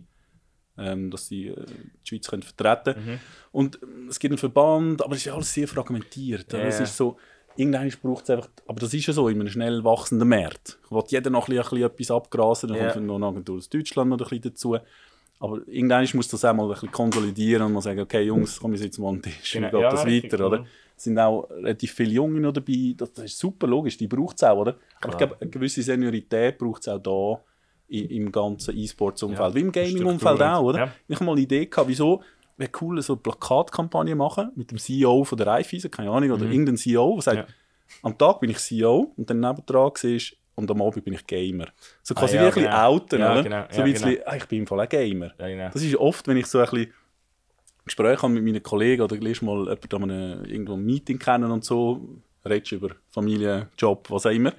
ähm, dass sie äh, die Schweiz können vertreten Mhm. Und ähm, es gibt einen Verband, aber es ist ja alles sehr fragmentiert. Ja, Es ja. ist so, irgendwann braucht es einfach, aber das ist ja so in einem schnell wachsenden Markt. Wo jeder noch ein bisschen, ein bisschen etwas abgrasen, dann Ja. kommt noch eine Agentur aus Deutschland noch ein bisschen dazu. Aber irgendwann muss das auch mal ein bisschen konsolidieren und mal sagen, okay Jungs, komm, wir sitzen mal an den Tisch, Genau. wie geht Ja, das richtig, weiter, oder? mhm. Es sind auch relativ viele Junge noch dabei, das, das ist super logisch, die braucht es auch, oder? Aber ich Klar. glaube, eine gewisse Seniorität braucht es auch da im ganzen E-Sports-Umfeld, Ja, wie im Gaming-Umfeld auch, oder? Ja. Ich habe mal eine Idee gehabt, wieso wäre cool, so eine Plakatkampagne machen mit dem CEO von der Raiffeisen, keine Ahnung, oder irgendein CEO, der sagt, Mhm. Ja. am Tag bin ich CEO und dann nebendran siehst und am Abend bin ich Gamer. So quasi Ah, ja, wie ein bisschen genau. outen, Ja, oder? genau. So wie ein bisschen, ah, ich bin im Fall auch Gamer. Genau. Das ist oft, wenn ich so ein bisschen Gespräche habe mit meinen Kollegen oder lese mal jemanden an einem irgendwo ein Meeting kennen und so, redest über Familie, Job, was auch immer.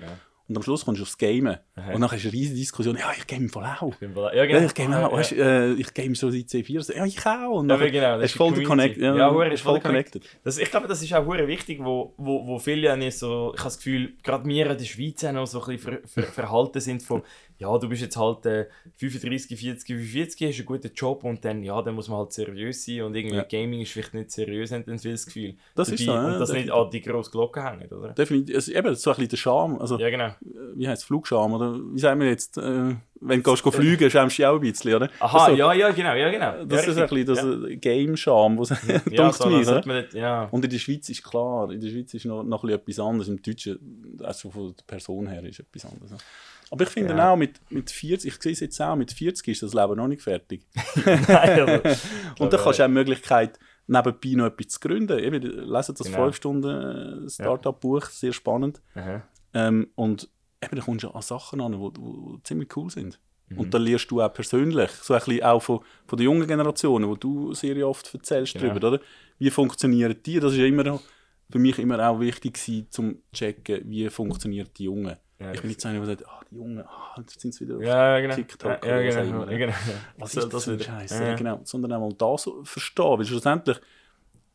Ja. Und am Schluss kommst du aufs Gamen. Aha. Und dann ist eine riesige Diskussion, ja, ich game Fall auch. Ja, Ja, genau. ich game auch. Ja, Weißt, äh, ich game so seit C4. Ja, ich auch. Und Ja, genau, das ist voll die der Community. Connect. Ja, Ja, ist voll voll connected. Das, ich glaube, das ist auch wichtig, wo, wo, wo viele ja so, ich habe das Gefühl, gerade wir in der Schweiz auch noch so ein bisschen ver, ver, verhalten sind von, ja, du bist jetzt halt äh, 35, 40, 45, hast einen guten Job und dann, ja, dann muss man halt seriös sein und irgendwie Ja. Gaming ist vielleicht nicht seriös, haben dann viel das Gefühl. Das ist Dabei- so, ja, Und das nicht an die grosse Glocke hängen, oder? Definitiv. Also, eben, so ein bisschen der Charme. Also, Ja, genau. äh, wie heißt es, Flugscham? Oder wie sagen wir jetzt? Äh, wenn du gehst go fliegen, schämst du dich auch ein bisschen, oder? Aha, ist so, ja, ja, genau, ja, genau. Das ja, ist ein bisschen das äh, Game-Charme, was ja. ja, so, das oder? nicht, ja. Und in der Schweiz ist klar, in der Schweiz ist noch, noch ein bisschen etwas anderes. Im Deutschen, also von der Person her, ist etwas anderes. Aber ich finde Ja. auch mit, mit 40, ich sehe es jetzt auch, mit 40 ist das Leben noch nicht fertig. Nein, Und dann hast du auch die Möglichkeit, nebenbei noch etwas zu gründen. Eben, lesen das Genau. 5 Stunden äh, Startup-Buch, sehr spannend. Ähm, und eben, da kommst du an Sachen an, die ziemlich cool sind. Mhm. Und da lernst du auch persönlich, so ein bisschen auch von, von den jungen Generationen, wo du sehr oft erzählst Genau. darüber, oder? Wie funktionieren die? Das ist ja immer noch, für mich immer auch wichtig gewesen, zum zu checken, wie funktionieren die Jungen. Ja, ich bin nicht so einer, der sagt, ah, die Jungen, ah, jetzt sind sie wieder auf Ja, genau. TikTok ja, oder ja, genau. immer. Ja, genau. was ist das für ein? Scheiß? Ja, genau. Sondern auch mal das so verstehen, weil schlussendlich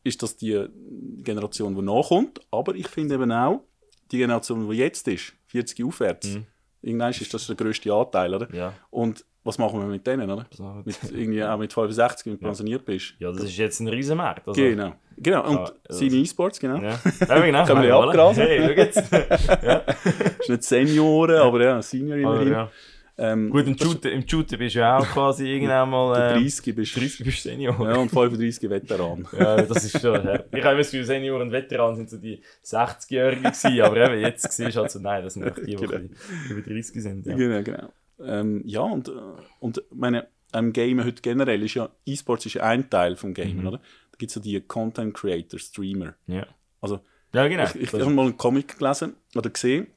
ist das die Generation, die nachkommt, aber ich finde eben auch, die Generation, die jetzt ist, 40 aufwärts, Mhm. irgendwann ist das der grösste Anteil, oder? Ja. Und was machen wir mit denen, oder? So, Mit, irgendwie auch mit 65, wenn du pensioniert bist. Ja, das ist jetzt ein Riesenmarkt. Also. Genau. Genau. Und Ah, also- seine E-Sports, genau. Ja, ja genau. Können wir Voilà. abgrasen? Hey, schau jetzt. ja. Ist nicht Senioren, aber ja, Senior immerhin. ja. Ähm, Gut, im Shooter, im Shooter bist du ja auch quasi irgendwann mal. der Äh, 30 bist 30 bist du Senior. Ja, und 35 Veteran. Ja, das ist schon. Ja. Ich habe das Gefühl, Senioren und Veteranen sind so die 60-Jährigen gewesen, aber eben jetzt siehst du halt so, nein, das sind echt die, die Genau. über 30 sind. Ja. Genau, genau. Ähm, ja, und, äh, und meine, am Gamen heute generell ist ja, E-Sports ist ja ein Teil vom Gamen, Mhm. oder? Da gibt es ja die Content Creator, Streamer. Ja. Also, ja, genau. ich, ich habe mal einen Comic gelesen oder gesehen,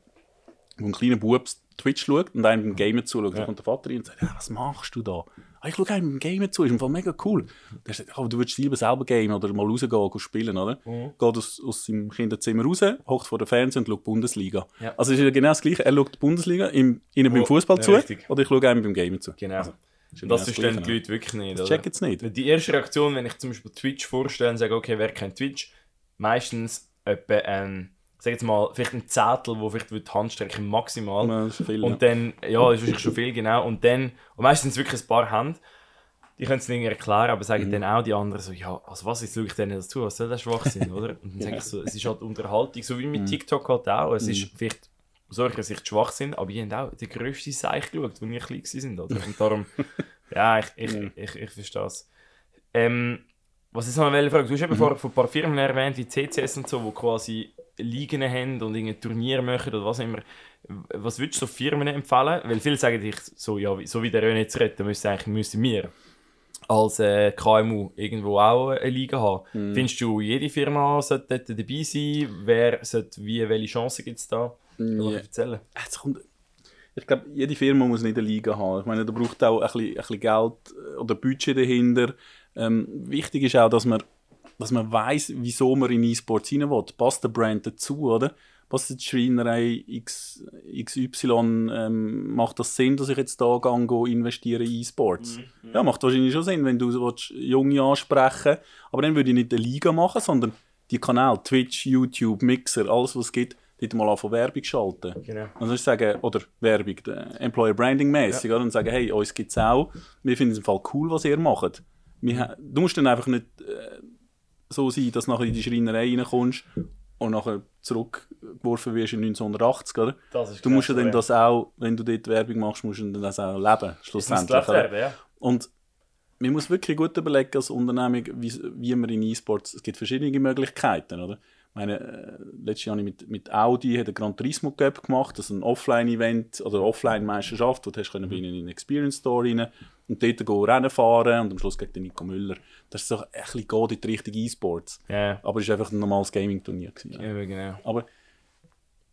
wo ein kleiner Bub Twitch schaut und einem beim Gamen zuschaut. Da Ja. kommt der Vater rein und sagt, ja, was machst du da? Ich schaue einem beim Gamen zu, ist im Fall mega cool. Der sagt, oh, du würdest lieber selber gamen oder mal rausgehen, gehen spielen, oder? Mhm. Geht aus, aus seinem Kinderzimmer raus, hockt vor dem Fernseher und schaut Bundesliga. Ja. Also es ist ja genau das Gleiche. Er schaut die Bundesliga, ihm, ihnen beim Oh, Fußball ja, zu richtig. oder ich schaue einem beim Gamen zu. Genau. Also, ist Und das genau verstehen Gleiche, die Leute wirklich nicht. Das checken sie nicht. Die erste Reaktion, wenn ich zum Beispiel Twitch vorstelle und sage, okay, wer kennt Twitch? Meistens etwa ein, sag jetzt mal, vielleicht ein Zettel, wo vielleicht die Handstrecke maximal. Ja, ist viel, Und dann, ja, ist wahrscheinlich schon viel, genau. Und dann, und meistens wirklich ein paar Hände, die können es nicht erklären, aber Mhm. sagen dann auch die anderen so, ja, also was, jetzt schaue ich denen das zu, was soll das Schwachsinn, oder? Und dann sage ich so, es ist halt Unterhaltung, so wie Mhm. mit TikTok halt auch. Es ist vielleicht aus solcher Sicht Schwachsinn, aber ihr habt auch den grössten Seich geschaut, als wir klein waren, oder? Und darum, ja, ich, ich, Mhm. ich, ich, verstehe es. Ähm, was ist noch eine Frage? Du hast eben Mhm. vor, vor ein paar Firmen erwähnt, wie CCS und so, die quasi Ligen haben und irgendein Turnier machen oder was immer. Was würdest du so Firmen empfehlen? Weil viele sagen dich so, ja, wie- so wie der René jetzt redet, müssen eigentlich müssen wir als äh, KMU irgendwo auch eine Liga haben. Mhm. Findest du, jede Firma sollte dort dabei sein? Wer sollte wie, welche Chancen gibt es da? Ja. erzählen? Jetzt kommt, ich glaube, jede Firma muss nicht eine Liga haben. Ich meine, da braucht auch ein bisschen, ein bisschen Geld oder Budget dahinter. Ähm, wichtig ist auch, dass man, dass man weiß, wieso man in E-Sports rein will. Passt der Brand dazu, oder? Passt die Schreinerei X, XY, ähm, macht das Sinn, dass ich jetzt da gehe, investiere in E-Sports? Mhm. Ja, macht wahrscheinlich schon Sinn, wenn du willst, Junge ansprechen Aber dann würde ich nicht eine Liga machen, sondern die Kanäle, Twitch, YouTube, Mixer, alles was es gibt, dort mal an von Werbung schalten. Genau. Und dann sagen, oder Werbung, Employer Branding mäßig, ja. und sagen, hey, uns gibt es auch, wir finden es im Fall cool, was ihr macht. Wir, du musst dann einfach nicht äh, so sein, dass du nachher in die Schreinerei reinkommst und nachher zurückgeworfen wirst in 1980, oder? du musst ja dann das auch, wenn du dort Werbung machst, musst du dann das auch leben, schlussendlich. Ja. Und man muss wirklich gut überlegen als Unternehmung, wie, wie man in E-Sports, es gibt verschiedene Möglichkeiten, oder? Meine, äh, letztes Jahr mit, mit Audi hat Gran Turismo Cup gemacht, das ist ein Offline-Event oder Offline-Meisterschaft, wo du hast können mhm. in eine Experience Store rein und dort gehen Rennen fahren und am Schluss gegen den Nico Müller. Das ist so ein bisschen in die Richtung E-Sports. Yeah. Aber es war einfach ein normales Gaming-Turnier. Ja. ja, genau. Aber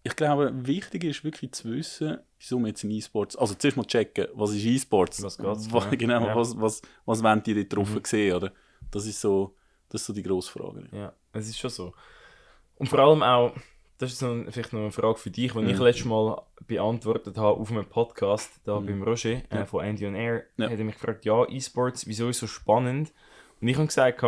ich glaube, wichtig ist wirklich zu wissen, wieso man jetzt in E-Sports, also zuerst mal checken, was ist E-Sports? Was geht's? Was, genau, ja. was, was, was wollen die dort drauf mhm. sehen, oder? Das ist so, das ist so die grosse Frage. Ja, es ist schon so. Und vor allem auch, das ist so vielleicht noch eine Frage für dich, die mhm. ich letztes Mal beantwortet habe auf einem Podcast da mhm. beim Roger äh, ja. von Andy on Air. Ja. Hat er mich gefragt, ja, E-Sports, wieso ist so spannend? Und ich habe gesagt,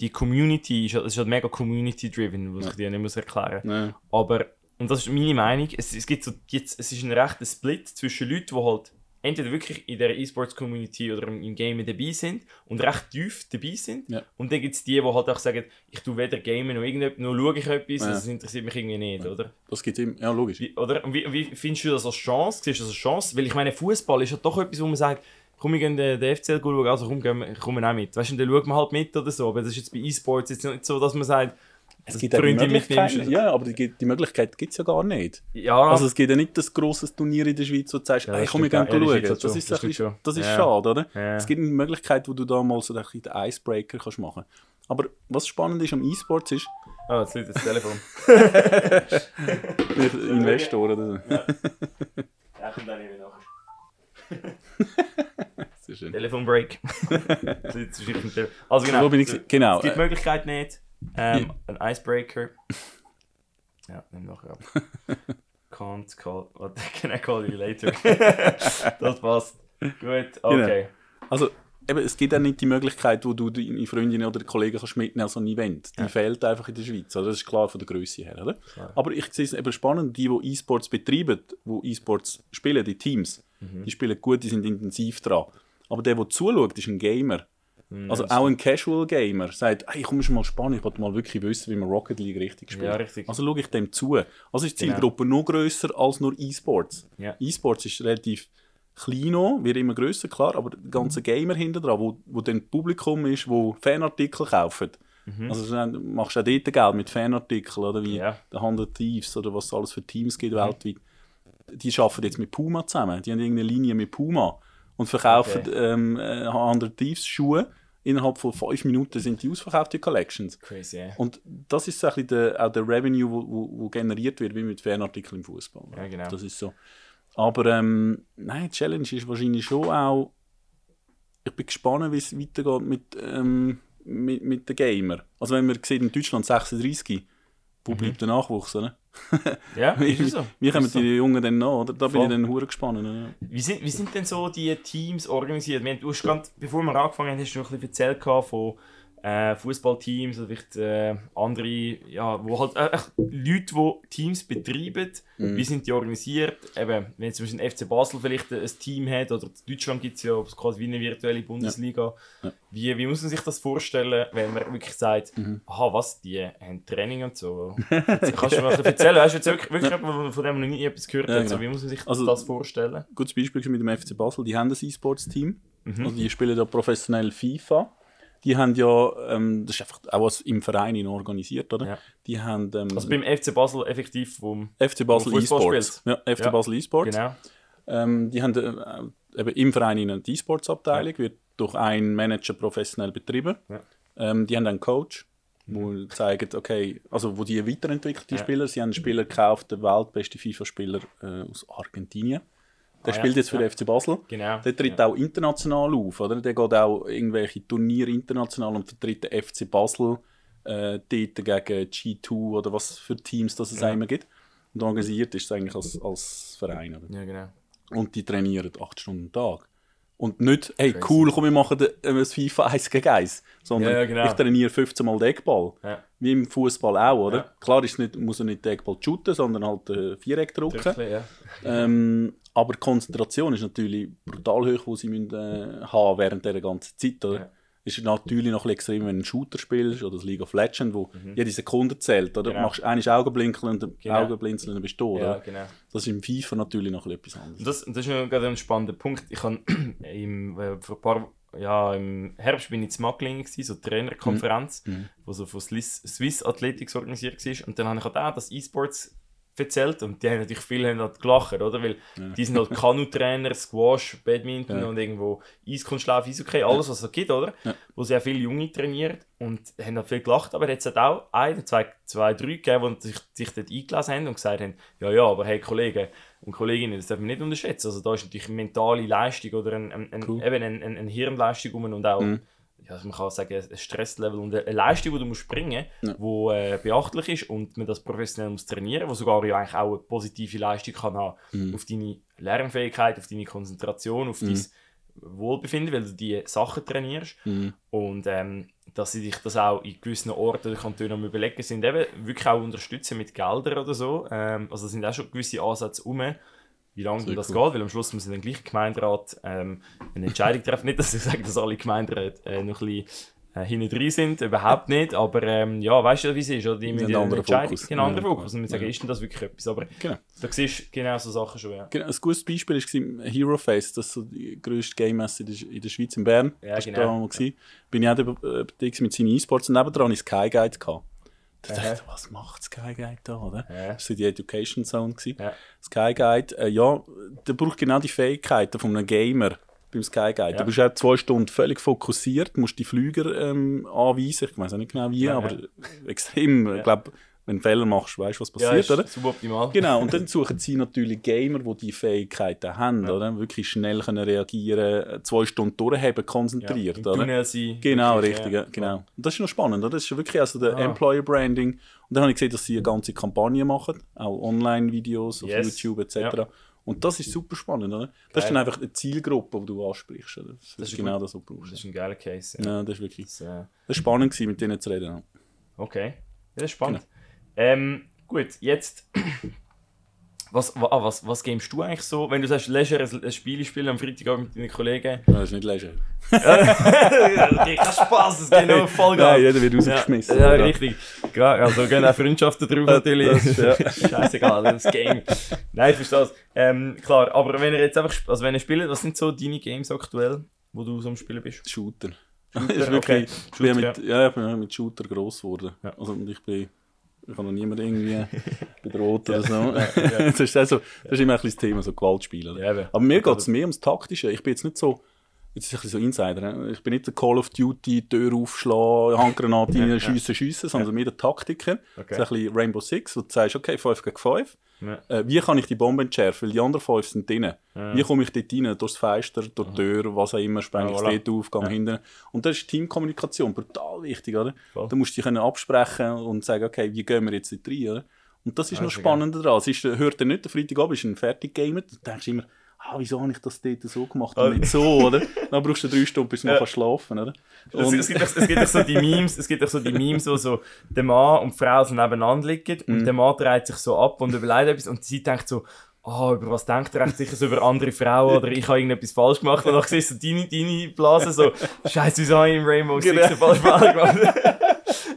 die Community ist, ist halt mega community-driven, was ja. ich dir nicht muss erklären muss. Aber, und das ist meine Meinung, es, es gibt so, jetzt, es ist ein rechter Split zwischen Leuten, die halt entweder wirklich in der E-Sports-Community oder im, Game dabei sind und recht tief dabei sind. Ja. Und dann gibt es die, die halt auch sagen, ich tue weder Gamen noch irgendetwas, noch schaue ich etwas, ja. das interessiert mich irgendwie nicht, ja. oder? Das gibt es ja logisch. Wie, oder? Wie, wie findest du das als Chance? Siehst du das als Chance? Weil ich meine, Fußball ist ja doch etwas, wo man sagt, komm, ich gehe den, den FCL schauen, also komm, komm wir auch mit. Weißt du, dann schauen wir halt mit oder so. Aber das ist jetzt bei E-Sports jetzt nicht so, dass man sagt, es gibt Freunde mitnimmst. Ja, aber die, die Möglichkeit gibt es ja gar nicht. Ja. Also es gibt ja nicht das grosse Turnier in der Schweiz, wo du sagst, ja, hey, komm, wir gehen schauen. Das, das, ist, das, bisschen, das ist ja. schade, oder? Ja. Es gibt eine Möglichkeit, wo du da mal so ein den Icebreaker kannst machen Aber was spannend ist am E-Sports ist... Ah, oh, jetzt liegt das Telefon. Investor oder so. Ja, ja kommt dann eben nachher. Telefonbreak. also genau, bin ich, genau. Es gibt die Möglichkeit nicht. Ähm, ein Icebreaker. Ja, nimm noch ab. Can't call. What can I call you later? das passt. Gut, okay. Genau. Also, eben, es gibt auch nicht die Möglichkeit, wo du deine Freundinnen oder Kollegen kannst mitnehmen als ein Event. Die ja. fehlt einfach in der Schweiz. Also das ist klar von der Größe her. Oder? Aber ich sehe es eben spannend, die, die E-Sports betreiben, die E-Sports spielen, die Teams, mhm. die spielen gut, die sind intensiv dran. Aber der, der zuschaut, ist ein Gamer. Mhm. Also auch ein Casual Gamer sagt, hey, komm, ist mal spannend, ich wollte mal wirklich wissen, wie man Rocket League richtig spielt. Ja, richtig. Also schaue ich dem zu. Also ist die genau. Zielgruppe genau. noch grösser als nur E-Sports. Ja. E-Sports ist relativ klein noch, wird immer grösser, klar, aber der ganze Gamer hinter dran, wo, wo dann Publikum ist, wo Fanartikel kaufen. Mhm. Also dann machst du auch dort Geld mit Fanartikeln, oder wie ja. der Hundred Thieves oder was es alles für Teams gibt mhm. weltweit. Die arbeiten jetzt mit Puma zusammen, die haben irgendeine Linie mit Puma und verkaufen okay. ähm, 100 äh, Thieves Schuhe innerhalb von fünf Minuten sind die ausverkauft, die Collections. Crazy, yeah. Und das ist so ein der, auch der Revenue, wo, wo, wo, generiert wird, wie mit Fanartikeln im Fußball. Ja, genau. Das ist so. Aber ähm, nein, die Challenge ist wahrscheinlich schon auch, ich bin gespannt, wie es weitergeht mit, ähm, mit, mit den Gamer. Also wenn man sieht, in Deutschland 36, wo mhm. bleibt der Nachwuchs, oder? ja, ist so. Wie kommen die Jungen dann noch, oder? Da Voll. bin ich dann hure gespannt. Ja. Wie, sind, wie sind denn so die Teams organisiert? Du hast grad, bevor wir angefangen haben, hast du noch ein bisschen erzählt von äh, Fußballteams oder vielleicht äh, andere, ja, wo halt äh, Leute, die Teams betreiben, mhm. wie sind die organisiert? Eben, wenn zum Beispiel ein FC Basel vielleicht ein Team hat oder in Deutschland gibt es ja quasi wie eine virtuelle Bundesliga. Ja. Ja. Wie, wie muss man sich das vorstellen, wenn man wirklich sagt, mhm. aha, was, die haben Training und so? Kannst du mir erzählen? Hast du jetzt wirklich, wirklich jemand, von dem noch nie etwas gehört? Ja, genau. also, wie muss man sich also, das vorstellen? Gutes Beispiel mit dem FC Basel, die haben ein E-Sports-Team. Mhm. Also die spielen da professionell FIFA die haben ja, ähm, das ist einfach auch was im Verein organisiert, oder? Ja. Die haben, ähm, also beim FC Basel effektiv vom FC Basel E-Sports. Ja, FC ja. Basel E-Sports. Genau. Ähm, die haben äh, eben im Verein eine E-Sports-Abteilung, ja. wird durch einen Manager professionell betrieben. Ähm, die haben einen Coach, wo zeigen, okay, also wo die weiterentwickelt, die Spieler. Sie haben einen Spieler gekauft, der weltbeste FIFA-Spieler äh, aus Argentinien. Der ah, spielt jetzt für ja. FC Basel. Genau. Der tritt auch international auf, oder? Der geht auch irgendwelche Turniere international und vertritt den FC Basel äh, dort gegen G2 oder was für Teams das es ja. immer gibt. Und organisiert ist es eigentlich als, als Verein. Oder? Ja, genau. Und die trainieren acht Stunden am Tag. Und nicht, hey, Crazy. cool, komm, wir machen ein FIFA 1 gegen 1. Sondern ja, genau. ich trainiere 15 Mal Deckball. Ja. Wie im Fußball auch, oder? Klar ist nicht, muss er nicht Deckball shooten, sondern halt äh, Viereck drücken. Ähm, aber die Konzentration ist natürlich brutal hoch, die sie müssen, äh, haben während dieser ganzen Zeit. Oder? Ist natürlich noch ein extrem, wenn du einen Shooter spielst oder das League of Legends, wo mhm. jede Sekunde zählt. Oder? Genau. Du machst einmal Augenblinkeln und genau. Augenblinzeln und bist du. Ja, genau. Das ist im FIFA natürlich noch etwas anderes. Das, das ist gerade ein spannender Punkt. Ich habe im, äh, vor ein paar ja, im Herbst bin ich in Macklingen, so Trainerkonferenz, mhm. mhm. wo so von Swiss, Swiss Athletics organisiert war. Und dann habe ich auch das E-Sports erzählt und die haben natürlich viele haben halt gelacht, oder? Weil ja. die sind halt Kanu-Trainer, Squash, Badminton ja. und irgendwo Eiskunstlauf, Eishockey, alles was es gibt, oder? Ja. Wo sehr viele Junge trainieren und haben halt viel gelacht, aber jetzt hat auch ein, zwei, zwei, drei gegeben, die sich, sich dort eingelesen haben und gesagt haben, ja, ja, aber hey Kollegen und Kolleginnen, das darf man nicht unterschätzen. Also da ist natürlich eine mentale Leistung oder ein, ein, ein cool. eben eine, eine, Hirnleistung und auch mhm also man kann sagen, ein Stresslevel und eine Leistung, die du musst bringen musst, ja. die äh, beachtlich ist und man das professionell muss trainieren muss, sogar ja eigentlich auch eine positive Leistung kann haben mhm. auf deine Lernfähigkeit, auf deine Konzentration, auf mhm. dein Wohlbefinden, weil du diese Sachen trainierst. Mhm. Und ähm, dass sie dich das auch in gewissen Orten Kantonen am überlegen sind, eben wirklich auch unterstützen mit Geldern oder so. Ähm, also sind auch schon gewisse Ansätze um wie lange das cool. geht, weil am Schluss muss dann gleich Gemeinderat ähm, eine Entscheidung treffen. nicht, dass ich sage, dass alle Gemeinderäte äh, noch ein bisschen äh, hinten drin sind, überhaupt nicht, aber ähm, ja, weißt du, wie es ist, oder? die müssen einen anderen Fokus. Genau, anderen Fokus. Und wir sagen, ja. ist denn das wirklich etwas? Aber genau. da siehst du genau so Sachen schon, ja. Genau, ein gutes Beispiel war Hero Face, das ist so die grösste Game-Messe in der Schweiz, in Bern. Ja, das genau. Da ja. Bin ich auch äh, mit seinen E-Sports und nebenan ist Sky Guide gehabt. Da dachte ich, was macht Sky Guide da, oder? Ja. Das war die Education Zone. Ja. Sky Guide, äh, ja, der braucht genau die Fähigkeiten von einem Gamer beim Sky Guide. Ja. Du bist auch zwei Stunden völlig fokussiert, musst die Flüger ähm, anweisen, ich weiß auch nicht genau wie, ja, aber ja. extrem, ich glaube, wenn du Fehler machst, weißt du, was passiert, ja, oder? Suboptimal. Genau, und dann suchen sie natürlich Gamer, die diese Fähigkeiten haben, ja. oder? Wirklich schnell können reagieren, zwei Stunden durchhaben, konzentriert, ja, oder? sein. Genau, richtig, ja. genau. Und das ist noch spannend, oder? Das ist wirklich also der ah. Employer Branding. Und dann habe ich gesehen, dass sie eine ganze Kampagne machen, auch Online-Videos auf yes. YouTube etc. Ja. Und das ist super spannend, oder? Das ist dann einfach eine Zielgruppe, die du ansprichst. Oder? Das, das ist genau gut. das, was du brauchst. Das ist ein geiler Case. Ja, ja das ist wirklich das, äh... das ist spannend, mit denen zu reden. Okay, das ist spannend. Genau. Ähm, gut, jetzt. Was, ah, was, was gamest du eigentlich so, wenn du sagst, Leisure, ein Spiel spielen am Freitag mit deinen Kollegen? das ist nicht Leisure. okay, kein Spaß, es geht nur voll Nein, jeder wird rausgeschmissen. Ja, ja richtig. Klar, also gehen auch Freundschaften drauf natürlich. Das ist, ja. Scheißegal, das ist Game. Nein, ich verstehe das. Ähm, klar, aber wenn ihr jetzt einfach, also wenn ihr spielt, was sind so deine Games aktuell, wo du so am Spielen bist? Shooter. Shooter ist wirklich, okay. ich, bin Shooter, mit, ja. ich bin mit Shooter gross geworden. Ja. Also ich bin ich habe noch niemanden irgendwie bedroht oder so. Das, ist also, das ist immer ein bisschen das Thema, so Gewaltspiele. Aber mir geht es mehr ums Taktische. Ich bin jetzt nicht so, jetzt ist ein so Insider, ne? ich bin nicht der Call of Duty, Tür aufschlagen, Handgranate rein, schiessen, schiessen, sondern mehr der Taktiker. Okay. Das ist ein bisschen Rainbow Six, wo du sagst, okay, 5 gegen 5. Ja. Äh, wie kann ich die Bombe entschärfen? Weil die anderen fünf sind drin. Ja. Wie komme ich dort rein? Durchs Fenster, durch die Tür, was auch immer, spreng ich ja, voilà. dort auf, gehe ja. hinten. Und das ist Teamkommunikation, brutal wichtig, oder? Voll. Da musst du dich absprechen und sagen, okay, wie gehen wir jetzt dort rein, oder? Und das ist noch spannender daran. Es ist, hört er nicht, der Freitagabend ist ein Fertig-Gamer. Du denkst immer, ah, wieso habe ich das dort so gemacht und nicht so, oder? Dann brauchst du drei Stunden, bis du ja. schlafen oder? Es, es, gibt auch, es gibt auch so die Memes, es gibt auch so die Memes, wo so der Mann und die Frau so nebeneinander liegen und mm. der Mann dreht sich so ab und überlegt etwas und sie denkt so, oh, über was denkt er eigentlich sicher so über andere Frauen oder ich habe irgendetwas falsch gemacht und dann siehst du deine, deine Blase so, scheiße, wieso habe ich im Rainbow Six genau. falsch gemacht?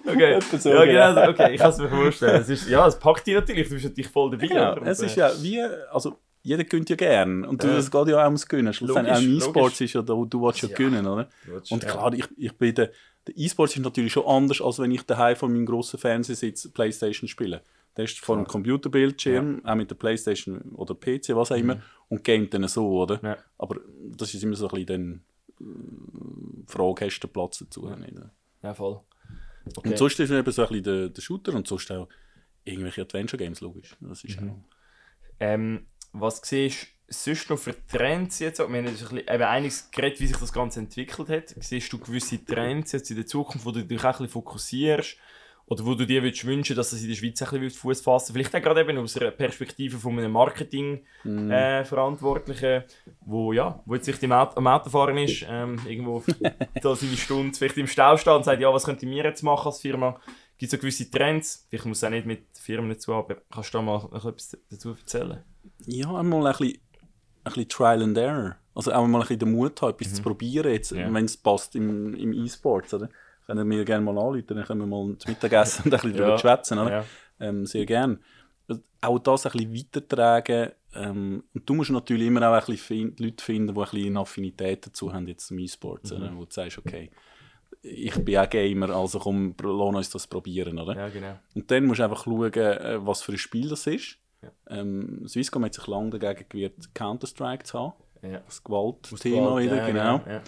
okay. So, ja, genau, okay, ich kann es mir vorstellen. Es ist, ja, es packt dich natürlich, du bist natürlich voll dabei. Genau. Es ist ja wie, also jeder gönnt ja gern. Und ja. das geht ja auch ums Gönnen. Schlussendlich auch E-Sports ist ja da, du willst ja, ja gönnen, oder? Willst, und klar, ich, ich bin der, der E-Sports ist natürlich schon anders, als wenn ich daheim von meinem grossen Fernseher sitze, Playstation spiele. Der ist vor einem Computerbildschirm, ja. auch mit der Playstation oder PC, was auch immer, mhm. und gamet dann so, oder? Ja. Aber das ist immer so ein bisschen dann äh, Frage, hast du den Platz dazu? Ja, nicht, ja voll. Okay. Und sonst ist eben so ein bisschen der, der Shooter und sonst auch irgendwelche Adventure Games, logisch. Das ist mhm. auch... Ähm, was siehst sonst noch für Trends jetzt? Wir haben ein bisschen, eben einiges geredet, wie sich das Ganze entwickelt hat. Siehst du gewisse Trends jetzt in der Zukunft, wo du dich auch ein bisschen fokussierst? Oder wo du dir würdest wünschen, dass es in der Schweiz ein bisschen Fuß fassen Vielleicht auch gerade eben aus einer Perspektive von einem Marketing-Verantwortlichen, mm. äh, wo, ja, wo jetzt sich am Auto fahren ist, ähm, irgendwo da seine Stunde vielleicht im Stau steht und sagt, ja, was könnte wir jetzt machen als Firma? Gibt es gewisse Trends? Vielleicht muss es auch nicht mit Firmen dazu, aber kannst du da mal noch etwas dazu erzählen? Ja, einmal ein bisschen, ein bisschen Trial and Error. Also auch mal ein bisschen den Mut haben, etwas mhm. zu probieren, jetzt, ja. wenn es passt im, im E-Sports. Oder? Können wir gerne mal anrufen, dann können wir mal zum Mittagessen und ein bisschen ja. darüber schwätzen. Ja. Ähm, sehr gerne. Auch das ein bisschen weitertragen. Ähm, und du musst natürlich immer auch ein bisschen Leute finden, die ein bisschen Affinität dazu haben, jetzt zum E-Sports. Mhm. Wo du sagst, okay, ich bin auch Gamer, also komm, lass uns das probieren, oder? Ja, genau. Und dann musst du einfach schauen, äh, was für ein Spiel das ist. Ja. Ähm, Swisscom hat sich lange dagegen gewehrt, Counter-Strike zu haben. Ja. Das Gewaltthema Gewalt, wieder, ja, genau. genau.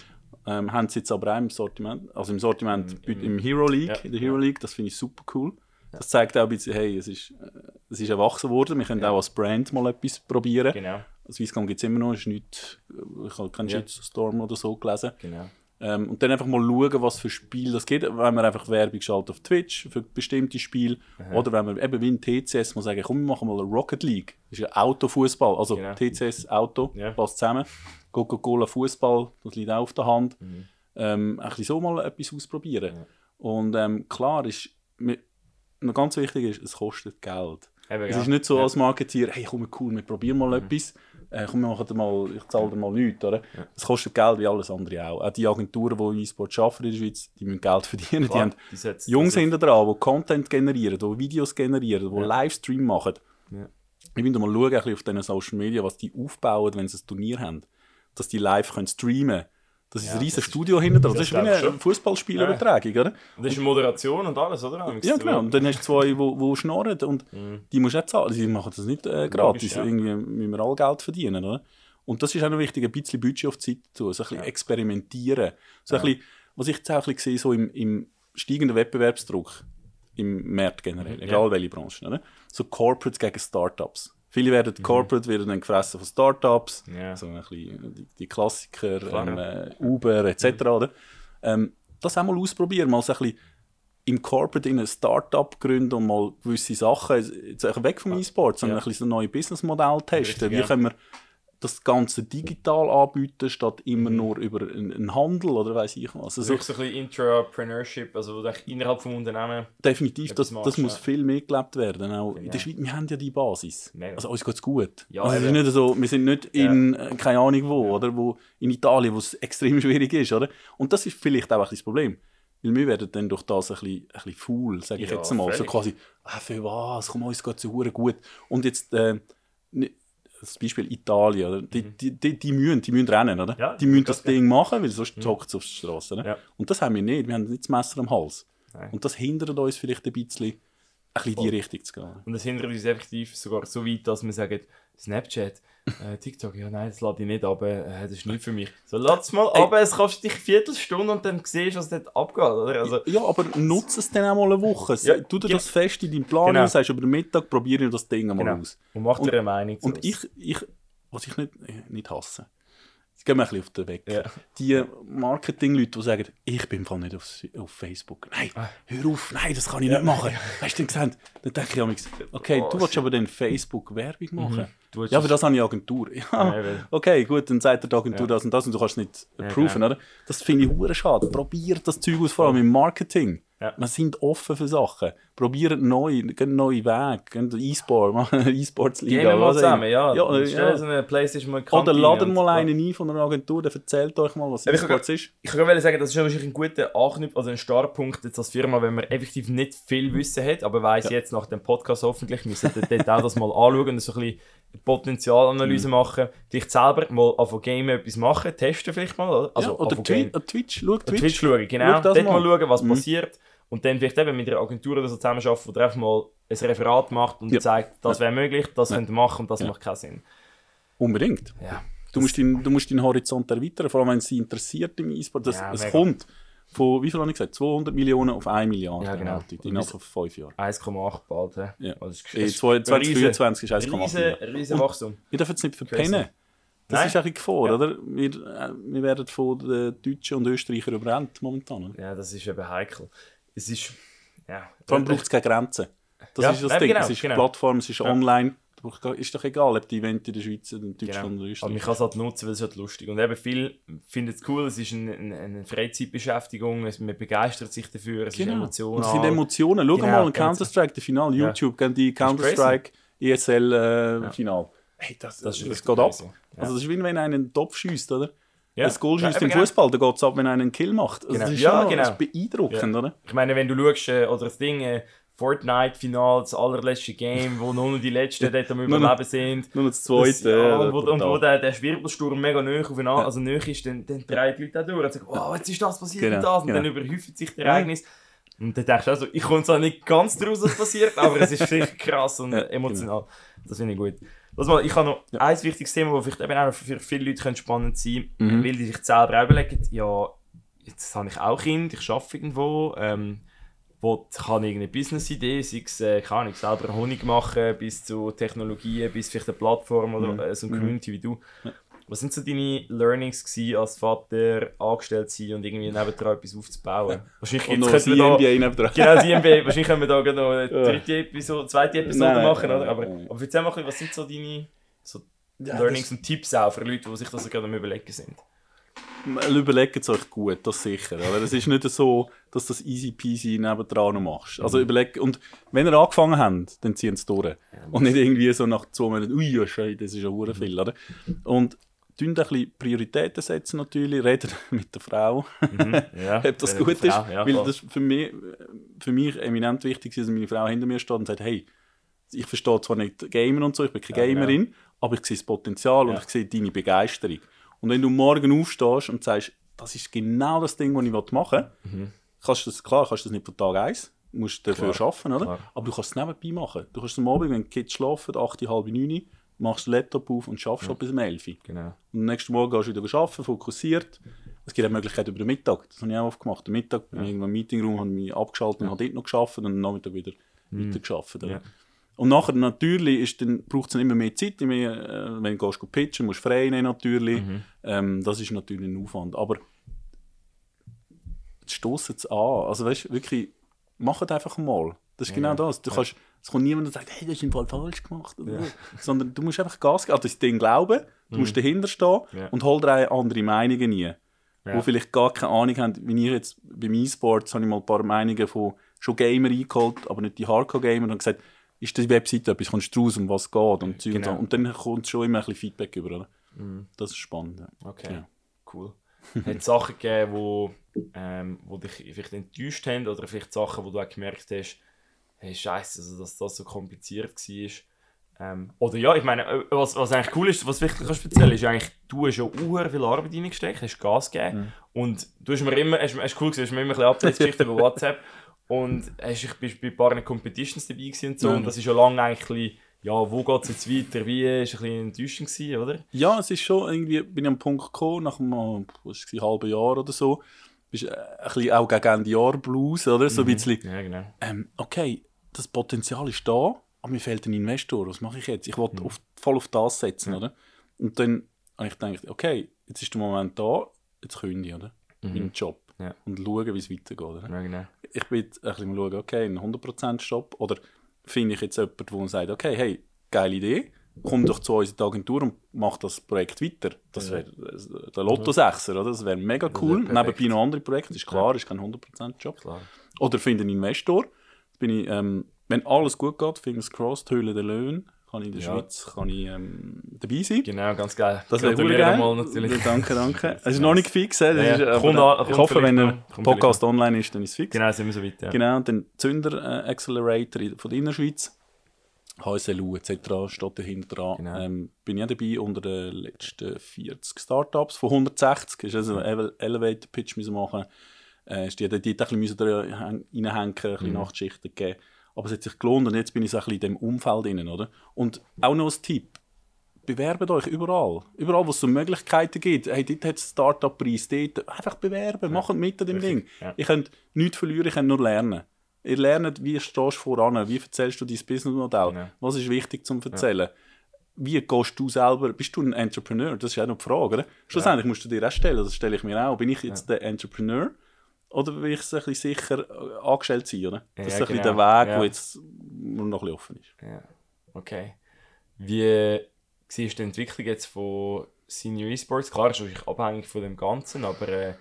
Ähm, haben sie jetzt aber auch im Sortiment, also im Sortiment Im, im Hero League, in der Hero League, das finde ich super cool. Das zeigt auch ein bisschen, hey, es ist, äh, es ist erwachsen worden, wir können auch als Brand mal etwas probieren. Genau. Swisscom gibt es immer noch, ist nicht, ich habe keinen ja. Shitstorm oder so gelesen. Genau. Ähm, und dann einfach mal schauen, was für Spiele das gibt. Wenn man einfach Werbung schaltet auf Twitch für bestimmte Spiele. Aha. Oder wenn man eben wie ein TCS mal sagen, komm, wir machen mal eine Rocket League. Das ist ein Autofußball. Also genau. TCS Auto, ja. passt zusammen. Coca-Cola Fußball, das liegt auch auf der Hand. Mhm. Ähm, ein bisschen so mal etwas ausprobieren. Ja. Und ähm, klar ist, noch ganz wichtig ist, es kostet Geld. Eben, es ist nicht so als Marketeer, hey komm cool, wir probieren mal mhm. etwas äh, komm, wir machen mal, ich zahle dir mal nichts, oder? Das kostet Geld wie alles andere auch. Auch die Agenturen, die E-Sport arbeiten in der Schweiz, die müssen Geld verdienen. Klar, die haben die Jungs hinter dran, die Content generieren, die Videos generieren, die. Livestream machen. Ich will mal schauen, auf diesen Social Media, was die aufbauen, wenn sie ein Turnier haben. Dass die live können streamen können das ist ja, ein riesiges Studio hinter dran. Das, das ist wie eine Fußballspielübertragung, ja. oder? Und das ist Moderation und alles, oder? Ja, genau. Und dann hast du zwei, die schnarren und mhm. die musst du auch zahlen. Die machen das nicht äh, gratis. Logisch, ja. Irgendwie müssen wir alle Geld verdienen, oder? Und das ist auch noch wichtig, ein bisschen Budget auf die Zeit zu tun, so ein bisschen experimentieren. So ein bisschen, was ich jetzt auch ein bisschen sehe, so im, im steigenden Wettbewerbsdruck im Markt generell, egal welche Branche, oder? so Corporates gegen Startups. Viele werden mhm. Corporate werden dann gefressen von Startups, yeah. so ein bisschen die, die Klassiker, ähm, äh, Uber etc. Mhm. Ähm, das auch mal ausprobieren, mal so ein bisschen im Corporate in ein Startup gründen und mal gewisse Sachen, jetzt weg vom E-Sport, sondern ja. ein bisschen so neue Businessmodell testen. Wie können wir das Ganze digital anbieten, statt immer mhm. nur über einen Handel oder weiß ich was. Also, also so ein bisschen Intrapreneurship, also innerhalb des Unternehmens. Definitiv, das, das muss viel mehr gelebt werden. Auch in der Schweiz, wir haben ja die Basis. Mega. Also uns geht es gut. Ja, also, nicht so, wir sind nicht in, ja. Äh, keine Ahnung wo, ja. oder, wo in Italien, wo es extrem schwierig ist. Oder? Und das ist vielleicht auch ein das Problem. Weil wir werden dann durch das ein bisschen, ein bisschen faul, sage ich ja, jetzt mal. Völlig. So quasi, ah, für was, komm, uns geht es gut. Und jetzt... Äh, das Beispiel Italien, oder? Die, mhm. die, die, die, müssen, die müssen rennen, oder? Ja, die müssen das Ding machen, weil sonst mhm. hockt es auf der Straße. Ja. Und das haben wir nicht, wir haben nicht das Messer am Hals. Nein. Und das hindert uns vielleicht ein bisschen, bisschen in die Richtung zu gehen. Und das hindert uns effektiv sogar so weit, dass wir sagen, Snapchat, äh, TikTok, ja nein, das lade ich nicht ab, äh, das ist nicht für mich. So, lass mal ab, es kostet dich eine Viertelstunde und dann siehst du, was dort abgeht. Oder? Also, ja, aber nutze es dann auch mal eine Woche. Ja, tu dir das fest in deinem Plan genau. und sagst, über den Mittag probiere ich das Ding mal genau. aus. Und mach dir eine Meinung Und ich, ich, was ich nicht, nicht hasse, gehen wir ein bisschen auf den Weg. Ja. Die Marketing-Leute, die sagen, ich bin im nicht auf, auf Facebook. Nein, ah. hör auf, nein, das kann ich ja. nicht machen. Hast du denn gesehen? Dann denke ich mir, okay, oh, du willst aber dann Facebook-Werbung mhm. machen. Mhm. Ja, aber das habe ich Agentur. Ja, okay, gut, dann sagt der Agentur das und das und du kannst es nicht approven, ja, oder? Das finde ich hure schade. Probiert das Zeug aus, vor allem im Marketing. Ja. Wir sind offen für Sachen. Probiert neu, gehen neue Wege. E-Sport, machen E-Sports-Liga. Gehen wir mal zusammen, ja. ja, ja. So eine Playstation mal Oder laden mal einen ein von einer Agentur, der erzählt euch mal, was E-Sports ist. Ich kann sagen, das ist wahrscheinlich ein guter Anknüpf, also ein Startpunkt jetzt als Firma, wenn man effektiv nicht viel Wissen hat, aber weiss ja. jetzt nach dem Podcast hoffentlich, wir sollten dort auch das mal anschauen und so ein bisschen Potenzialanalyse mhm. machen, dich selber mal auf Game etwas machen, testen vielleicht mal. Also ja, oder Twi Twitch, schau Twitch. Twitch schauen, genau. Dort mal schauen, was mhm. passiert. Und dann vielleicht eben mit einer Agentur oder so zusammenarbeiten, die einfach mal ein Referat macht und ja. zeigt, das wäre möglich, das ja. könnt ihr machen und das ja. macht keinen Sinn. Unbedingt. Ja. Du musst, deinen, du musst deinen Horizont erweitern, vor allem wenn sie interessiert im E-Sport. Das, es kommt von, wie viel habe ich gesagt, 200 Millionen auf 1 Milliarde ja, genau. innerhalb von 5 Jahren. 1,8 bald. Ja. Also, 2024 ist 1,8 Riesen, riesen Wachstum. Wir dürfen es nicht verpennen. Das Nein. ist eigentlich Gefahr, ja. oder? Wir, äh, wir werden von den Deutschen und Österreichern überrannt momentan. Oder? Ja, das ist eben heikel. Es ist... Ja, Vor allem braucht es keine Grenzen. Das ja, ist das Ding. Genau, es ist genau. Plattform, es ist online. Ist doch egal, ob die Event in der Schweiz, in Deutschland genau. oder Österreich. Aber man kann es halt nutzen, weil es halt lustig Und eben viele finden es cool, es ist eine, eine, eine Freizeitbeschäftigung, man begeistert sich dafür, es genau. ist Emotionen. Es sind Emotionen. Schau genau, mal Counter-Strike, der Final, YouTube, ja. die Counter-Strike ESL-Final. Äh. Hey, das, das, das, das geht ab. Ja. Also das ist wie wenn einer einen Topf schießt, oder? Ja. Das Goal schießt ja, im genau. Fußball, da geht es ab, wenn einer einen Kill macht. Also genau. Das ist ja, schon genau. das ist beeindruckend, oder? Ich meine, wenn du schaust, äh, oder das Ding, äh, Fortnite-Final, das allerletzte Game, wo nur noch die Letzten dort am Überleben sind. Nur das zweite. Das, ja, und wo, und wo der, der Wirbelsturm mega nöch aufeinander, also nöch ist, dann, dann drehen die Leute auch durch und sagen, wow, jetzt ist das passiert genau, und das. Und genau. dann überhäuft sich das Ereignis. Und dann denkst du also, ich komme zwar nicht ganz daraus, was passiert, aber es ist sicher krass und emotional. Genau. Das finde ich gut. Das mal, ich habe noch ja. ein wichtiges Thema, das vielleicht eben auch für viele Leute spannend sein könnte, mhm. weil die sich selber auch überlegen, ja, jetzt habe ich auch Kind, ich arbeite irgendwo, ähm, wo kann irgendeine Business-Idee, sei es, äh, kann ich selber Honig machen, bis zu Technologien, bis vielleicht eine Plattform oder mhm. äh, so eine mhm. Community wie du. Ja. Was sind so deine Learnings gewesen, als Vater angestellt zu sein und irgendwie nebendran etwas aufzubauen? Wahrscheinlich und jetzt noch NBA nebendran. Genau, die NBA. Wahrscheinlich können wir da noch eine dritte Episode, zweite Episode nein, machen, oder? Aber, aber erzähl mal, was sind so deine so ja, Learnings und Tipps auch für Leute, die sich das gerade am überlegen sind? überlegt es euch gut, das sicher. Aber es ist nicht so, dass das easy peasy nebendran noch machst. Also mhm. überleg, und wenn ihr angefangen habt, dann ziehen sie durch. Und nicht irgendwie so nach zwei Monaten, ui, das ist ja hure viel, oder? Und tun ein bisschen Prioritäten setzen natürlich, reden mit der Frau, mhm, ja, ob das gut ist, ja, weil das für mich, für mich eminent wichtig ist, dass meine Frau hinter mir steht und sagt, hey, ich verstehe zwar nicht Gamer und so, ich bin keine ja, Gamerin, aber ich sehe das Potenzial und ich sehe deine Begeisterung. Und wenn du morgen aufstehst und sagst, das ist genau das Ding, was ich machen will, mhm. kannst du das, klar kannst du das nicht von Tag 1, musst dafür klar, arbeiten, oder? Klar. Aber du kannst es nebenbei machen. Du kannst am Abend, wenn die Kids schlafen, 8, halb 9, machst den Laptop auf und schaffst ja. bis um 11 Genau. Und am nächsten Morgen gehst du wieder arbeiten, fokussiert. Es gibt auch Möglichkeit über den Mittag. Das habe ich auch oft gemacht. Am Mittag ja. bin ich irgendwo im Meetingraum, habe mich abgeschaltet ja. und habe dort noch geschafft und am Nachmittag wieder mhm. weiter geschafft. Ja. Und nachher natürlich braucht es dann immer mehr Zeit. Mehr, äh, wenn du gehst, pitchen musst du frei nehmen natürlich. Mhm. Ähm, das ist natürlich ein Aufwand. Aber stoßen es an. Also weißt wirklich, mach es einfach mal. Das ist ja, genau das. Du ja. kannst, es kommt niemand und sagt, hey, das ist im Fall falsch gemacht. Ja. Sondern du musst einfach Gas geben, an das Ding glauben, du mhm. musst dahinter stehen und hol dir andere Meinungen ein. Ja. Wo vielleicht gar keine Ahnung haben, wie ich jetzt beim E-Sports habe ich mal ein paar Meinungen von schon Gamer eingeholt, aber nicht die Hardcore-Gamer und gesagt, ist die Webseite etwas, kommst du raus, um was es geht und, genau. und, so. und dann kommt schon immer ein bisschen Feedback über, oder? Mhm. Das ist spannend. Okay, cool. Hat es Sachen gegeben, wo, ähm, wo dich vielleicht enttäuscht haben oder vielleicht Sachen, wo du auch gemerkt hast, hey, scheiße, also, dass das so kompliziert war? Ähm, oder ja, ich meine, äh, was, was eigentlich cool ist, was wichtig kannst erzählen, ist eigentlich, du hast schon sehr viel Arbeit reingesteckt, hast Gas gegeben mhm. und du hast mir immer, hast, hast cool gesehen, hast mir immer ein bisschen Updates über WhatsApp und hast, ich bist bei ein paar Competitions dabei und so. Mhm. Und das ist schon lange eigentlich ja, wo geht es jetzt weiter? Wie war ein bisschen enttäuschend, gewesen, oder? Ja, es ist schon irgendwie, bin ich am Punkt gekommen, nach einem, was war, halben Jahr oder so, bist äh, ein bisschen auch gegen Ende Jahr Blues, oder? So ein mhm. bisschen, ja, genau. ähm, okay, das Potenzial ist da, aber mir fehlt ein Investor, was mache ich jetzt? Ich wollte mhm. voll auf das setzen, ja. oder? Und dann habe ich gedacht, okay, jetzt ist der Moment da, jetzt kündige ich, oder? Mhm. Meinen Job. Ja. Und schauen, wie es weitergeht, oder? Ja, genau ich bin ein bisschen schauen, okay, ein 100% Stopp oder finde ich jetzt jemanden, der sagt, okay, hey, geile Idee, komm doch zu unserer Agentur und mach das Projekt weiter. Das wäre der Lotto 6 oder? Das wäre mega cool. Nebenbei noch andere Projekte, ist klar, ist kein 100% Job. Klar. Oder finde einen Investor. Bin ich, ähm, wenn alles gut geht, fingers crossed, Höhle der Löhne, kann ich in der ja. Schweiz kann ich, ähm, dabei sein. Genau, ganz geil. Das wäre geil. Mal natürlich. Danke, danke. Es ist noch nicht fix. Ja, ist, äh, kommt an, ich hoffe, wenn der Podcast online ist, dann ist es fix. Genau, sind wir so weit. Ja. Genau, und dann Zünder äh, Accelerator von der Innerschweiz. HSLU etc. steht dahinter dran. Genau. Ähm, bin ich dabei unter den letzten 40 Startups von 160. Ist also einen Elevator Pitch müssen machen. Äh, die, die, ein bisschen reinhängen, ein bisschen mhm. Nachtschichten geben aber es hat sich gelohnt und jetzt bin ich so ein bisschen in diesem Umfeld drin, oder? Und auch noch ein Tipp, bewerbt euch überall. Überall, wo es so Möglichkeiten gibt. Hey, dort hat es Startup-Preis, dort. Einfach bewerben, ja. macht mit an dem Ding. Ja. Ihr könnt nichts verlieren, ihr könnt nur lernen. Ihr lernt, wie stehst du voran, wie erzählst du dein Businessmodell, ja. was ist wichtig zum Erzählen. wie gehst du selber, bist du ein Entrepreneur? Das ist auch noch die Frage, oder? Schlussendlich ja. musst du dir auch stellen, das stelle ich mir auch. Bin ich jetzt ja. der Entrepreneur oder will ich es ein bisschen sicher äh, angestellt sein, oder? Das ja, ist ein genau. bisschen der Weg, ja. der jetzt noch ein bisschen offen ist. Ja, okay. Wie siehst du die Entwicklung jetzt von Senior Esports? Klar, ist natürlich abhängig von dem Ganzen, aber äh,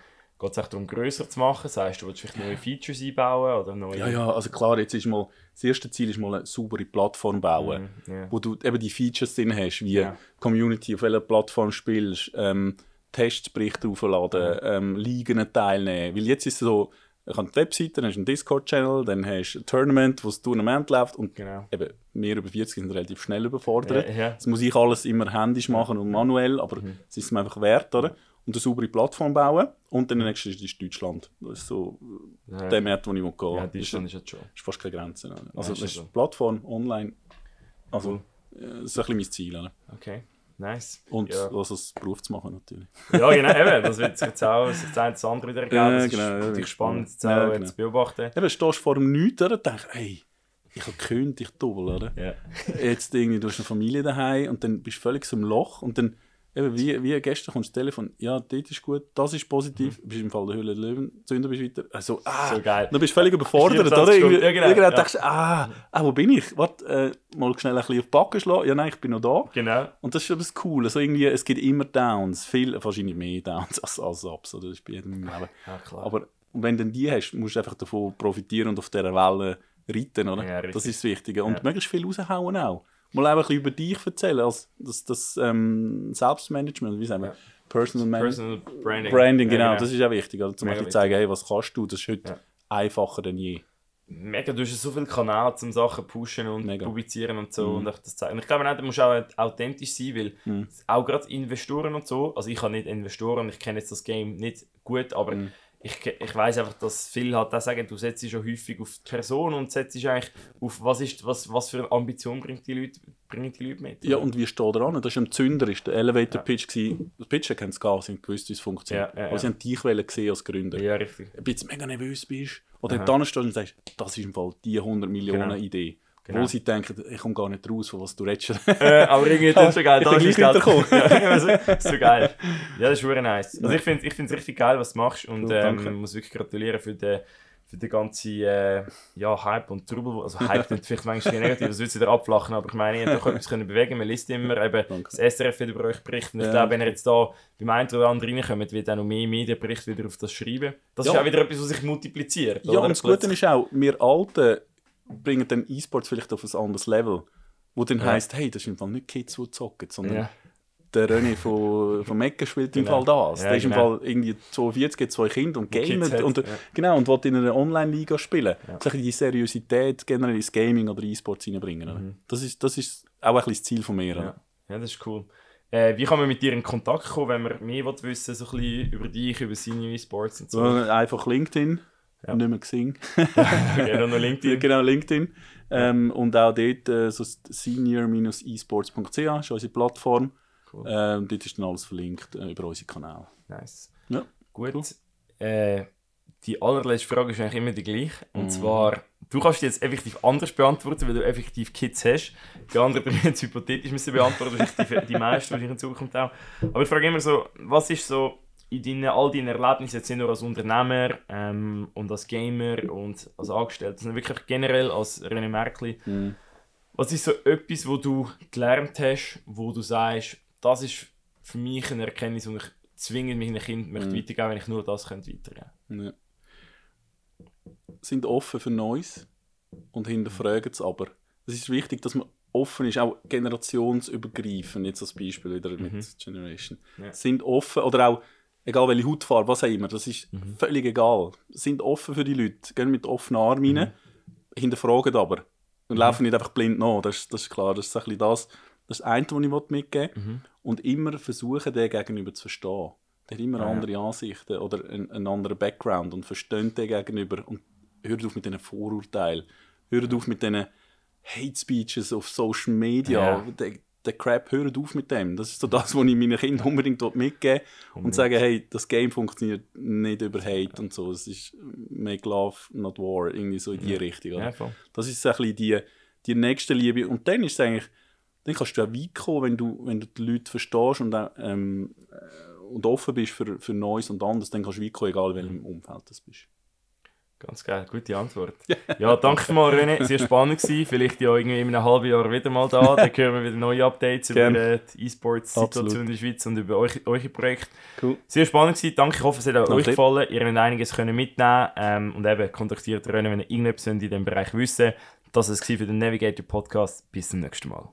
geht es darum, grösser zu machen? Das heisst, du willst vielleicht neue Features einbauen oder neue... Ja, ja, also klar, jetzt ist mal, das erste Ziel ist mal eine saubere Plattform bauen, mm, yeah. wo du eben die Features drin hast, wie yeah. Community, auf welcher Plattform spielst, ähm, Testberichte aufladen, mm. ähm, Ligen teilnehmen, weil jetzt ist es so, ich habe die Webseite, dann hast du einen Discord-Channel, dann hast du ein Tournament, wo das Tournament läuft und genau. eben, wir über 40 sind relativ schnell überfordert. Ja, ja. Das muss ich alles immer händisch machen und manuell, aber mhm. es ist mir einfach wert, oder? Und eine saubere Plattform bauen und dann der nächste ist Deutschland. Das ist so ja. der Markt, wo ich gehen will. Ja, Deutschland ist, ist jetzt schon. ist fast keine Grenze. Also ja, das ist so. Plattform, online, also cool. das ist ein bisschen mein Ziel. Oder? Okay. Nice. Und ja. also das Beruf zu machen natürlich. Ja, genau, eben. Das wird sich jetzt auch das, eine das andere wieder ergeben. Ja, das genau, ist natürlich spannend zu ja, genau. zu beobachten. Eben, stehst vor dem Nichts und denkst, hey, ich habe gekündigt, ich doppel, oder? Ja. Jetzt irgendwie, du hast eine Familie daheim und dann bist du völlig so im Loch und dann Eben, wie, wie gestern kommt das Telefon, ja, dort ist gut, das ist positiv, mhm. bist im Fall der Höhle Löwen, Zünder bist weiter. Also, ah, so geil. Dann bist du völlig überfordert, oder? Irgendwie, ja, genau. Ja. denkst du, ah, ah, wo bin ich? Warte, äh, mal schnell ein bisschen auf die Backen schlagen. Ja, nein, ich bin noch da. Genau. Und das ist schon das Coole. Also irgendwie, es gibt immer Downs, viel, wahrscheinlich mehr Downs als, als Ups, oder? Das ist bei jedem Leben. Ja, klar. Aber wenn du die hast, musst du einfach davon profitieren und auf dieser Welle reiten, oder? Ja, das ist das Wichtige. Und möglichst viel raushauen auch mal einfach über dich erzählen, als das, das ähm, Selbstmanagement, wie sagen wir, ja. Personal, Personal Branding. Branding, genau, ja, genau. das ist auch wichtig. Also zum Beispiel zeigen, hey, was kannst du, das ist heute ja. einfacher denn je. Mega, du hast so viele Kanäle, um Sachen pushen und Mega. publizieren und so. Mhm. Und das zeigen. Und ich glaube, du musst auch authentisch sein, weil mhm. auch gerade Investoren und so, also ich habe nicht Investoren, ich kenne jetzt das Game nicht gut, aber mhm ich, ich weiß einfach, dass viele halt auch sagen, du setzt schon häufig auf die Person und setzt eigentlich auf, was, ist, was, was für eine Ambition bringt die Leute, bringen die Leute mit. Ja, und wie steht dran? Das war ein Zünder, ist der Elevator Pitch. Ja. Das Pitchen kennen sie gar sie haben gewusst, wie es funktioniert. Ja, ja, ja. sie haben dich gesehen als Gründer. Ja, richtig. Ein bisschen mega nervös bist. Oder dann stehst und sagst, das ist im Fall die 100 Millionen genau. Idee. Genau. Wo sie denken, ich komme gar nicht raus, von was du redest. äh, aber irgendwie ist das schon geil. Da ist ja, so, so geil. Ja, das ist wirklich nice. Also ich finde es richtig geil, was du machst und ähm, muss wirklich gratulieren für den, für den ganzen äh, ja, Hype und Trubel. Also Hype klingt vielleicht manchmal negativ, das wird wieder abflachen, aber ich meine, ihr doch etwas können bewegen Man liest immer, eben, das SRF wird über euch berichten. Ich ja. glaube, wenn ihr jetzt da beim einen oder anderen reinkommt, wird auch noch mehr Medienberichte wieder auf das schreiben. Das ja. ist auch wieder etwas, was sich multipliziert. Ja, oder? und das Gute ist auch, wir Alten bringen dann E-Sports vielleicht auf ein anderes Level. Wo dann ja. heisst, hey, das sind im Fall nicht Kids, die zocken, sondern ja. der René von, von Mecca spielt im genau. Fall das. Ja, der ist genau. im Fall irgendwie 42, hat zwei Kinder und gamet und, und, genau, und will in einer Online-Liga spielen. Ja. So die Seriosität generell ins Gaming oder E-Sports reinbringen. Mhm. Das, ist, das ist auch ein bisschen das Ziel von mir. Ja, ja das ist cool. Äh, wie kann man mit dir in Kontakt kommen, wenn man mehr wissen so ein bisschen über dich, über Senior E-Sports und so? Einfach LinkedIn. Ja. Nicht mehr gesehen. genau, noch LinkedIn. genau, LinkedIn. Ähm, und auch dort äh, so senior-esports.ch ist unsere Plattform. Cool. Ähm, dort ist dann alles verlinkt äh, über unsere Kanäle. Nice. Ja. Gut. Cool. Äh, die allerletzte Frage ist eigentlich immer die gleiche. Und mm. zwar, du kannst die jetzt effektiv anders beantworten, weil du effektiv Kids hast. Die anderen die jetzt hypothetisch müssen beantworten, die, die meisten die in Zukunft auch. Aber ich frage immer so, was ist so in deinen, all deinen Erlebnissen, jetzt nicht nur als Unternehmer ähm, und als Gamer und als Angestellter, sondern wirklich generell als René Merkli. Mhm. Was ist so etwas, wo du gelernt hast, wo du sagst, das ist für mich eine Erkenntnis, und ich zwingend mein Kind möchte mhm. weitergeben, wenn ich nur das könnte weitergeben ja. Sind offen für Neues und hinterfragen es aber. Es ist wichtig, dass man offen ist, auch generationsübergreifend, jetzt als Beispiel wieder mit mhm. Generation. Ja. Sind offen oder auch egal welche Hautfarbe, was auch immer, das ist mhm. völlig egal. Sind offen für die Leute, gehen mit offenen Armen rein, mhm. hinterfragen aber. Und mhm. laufen nicht einfach blind nach, das, das ist klar. Das ist ein bisschen das, das, ist das eine, was ich mitgeben will. Mhm. Und immer versuchen, den gegenüber zu verstehen. Der hat immer ah, andere ja. Ansichten oder einen, einen, anderen Background und versteht den gegenüber. Und hört auf mit diesen Vorurteilen. Hört auf mit diesen Hate Speeches auf Social Media. Ja der Crap, hört auf mit dem. Das ist so das, was ich meinen Kindern unbedingt mitgeben. Und sagen, hey, das Game funktioniert nicht über Hate und so. Es ist Make Love, not War, irgendwie so in die ja. Richtung. Ja, das ist so ein bisschen die, die nächste Liebe. Und dann ist es eigentlich, dann kannst du auch weit kommen, wenn du, wenn du die Leute verstehst und, auch, ähm, äh, und offen bist für, für Neues und anderes, dann kannst du weit kommen, egal in welchem Umfeld du bist. Ganz geil, gute Antwort. ja, danke mal, René. Sehr spannend gewesen. Vielleicht ja irgendwie in einem halben Jahr wieder mal da. Dann hören wir wieder neue Updates Gerne. über die E-Sports-Situation in der Schweiz und über euch, eure Projekte. Cool. Sehr spannend gewesen. Danke, ich hoffe, es hat auch euch gefallen. Ihr habt einiges können mitnehmen ähm, und eben kontaktiert René, wenn ihr irgendetwas in diesem Bereich wissen Das war es für den Navigator Podcast. Bis zum nächsten Mal.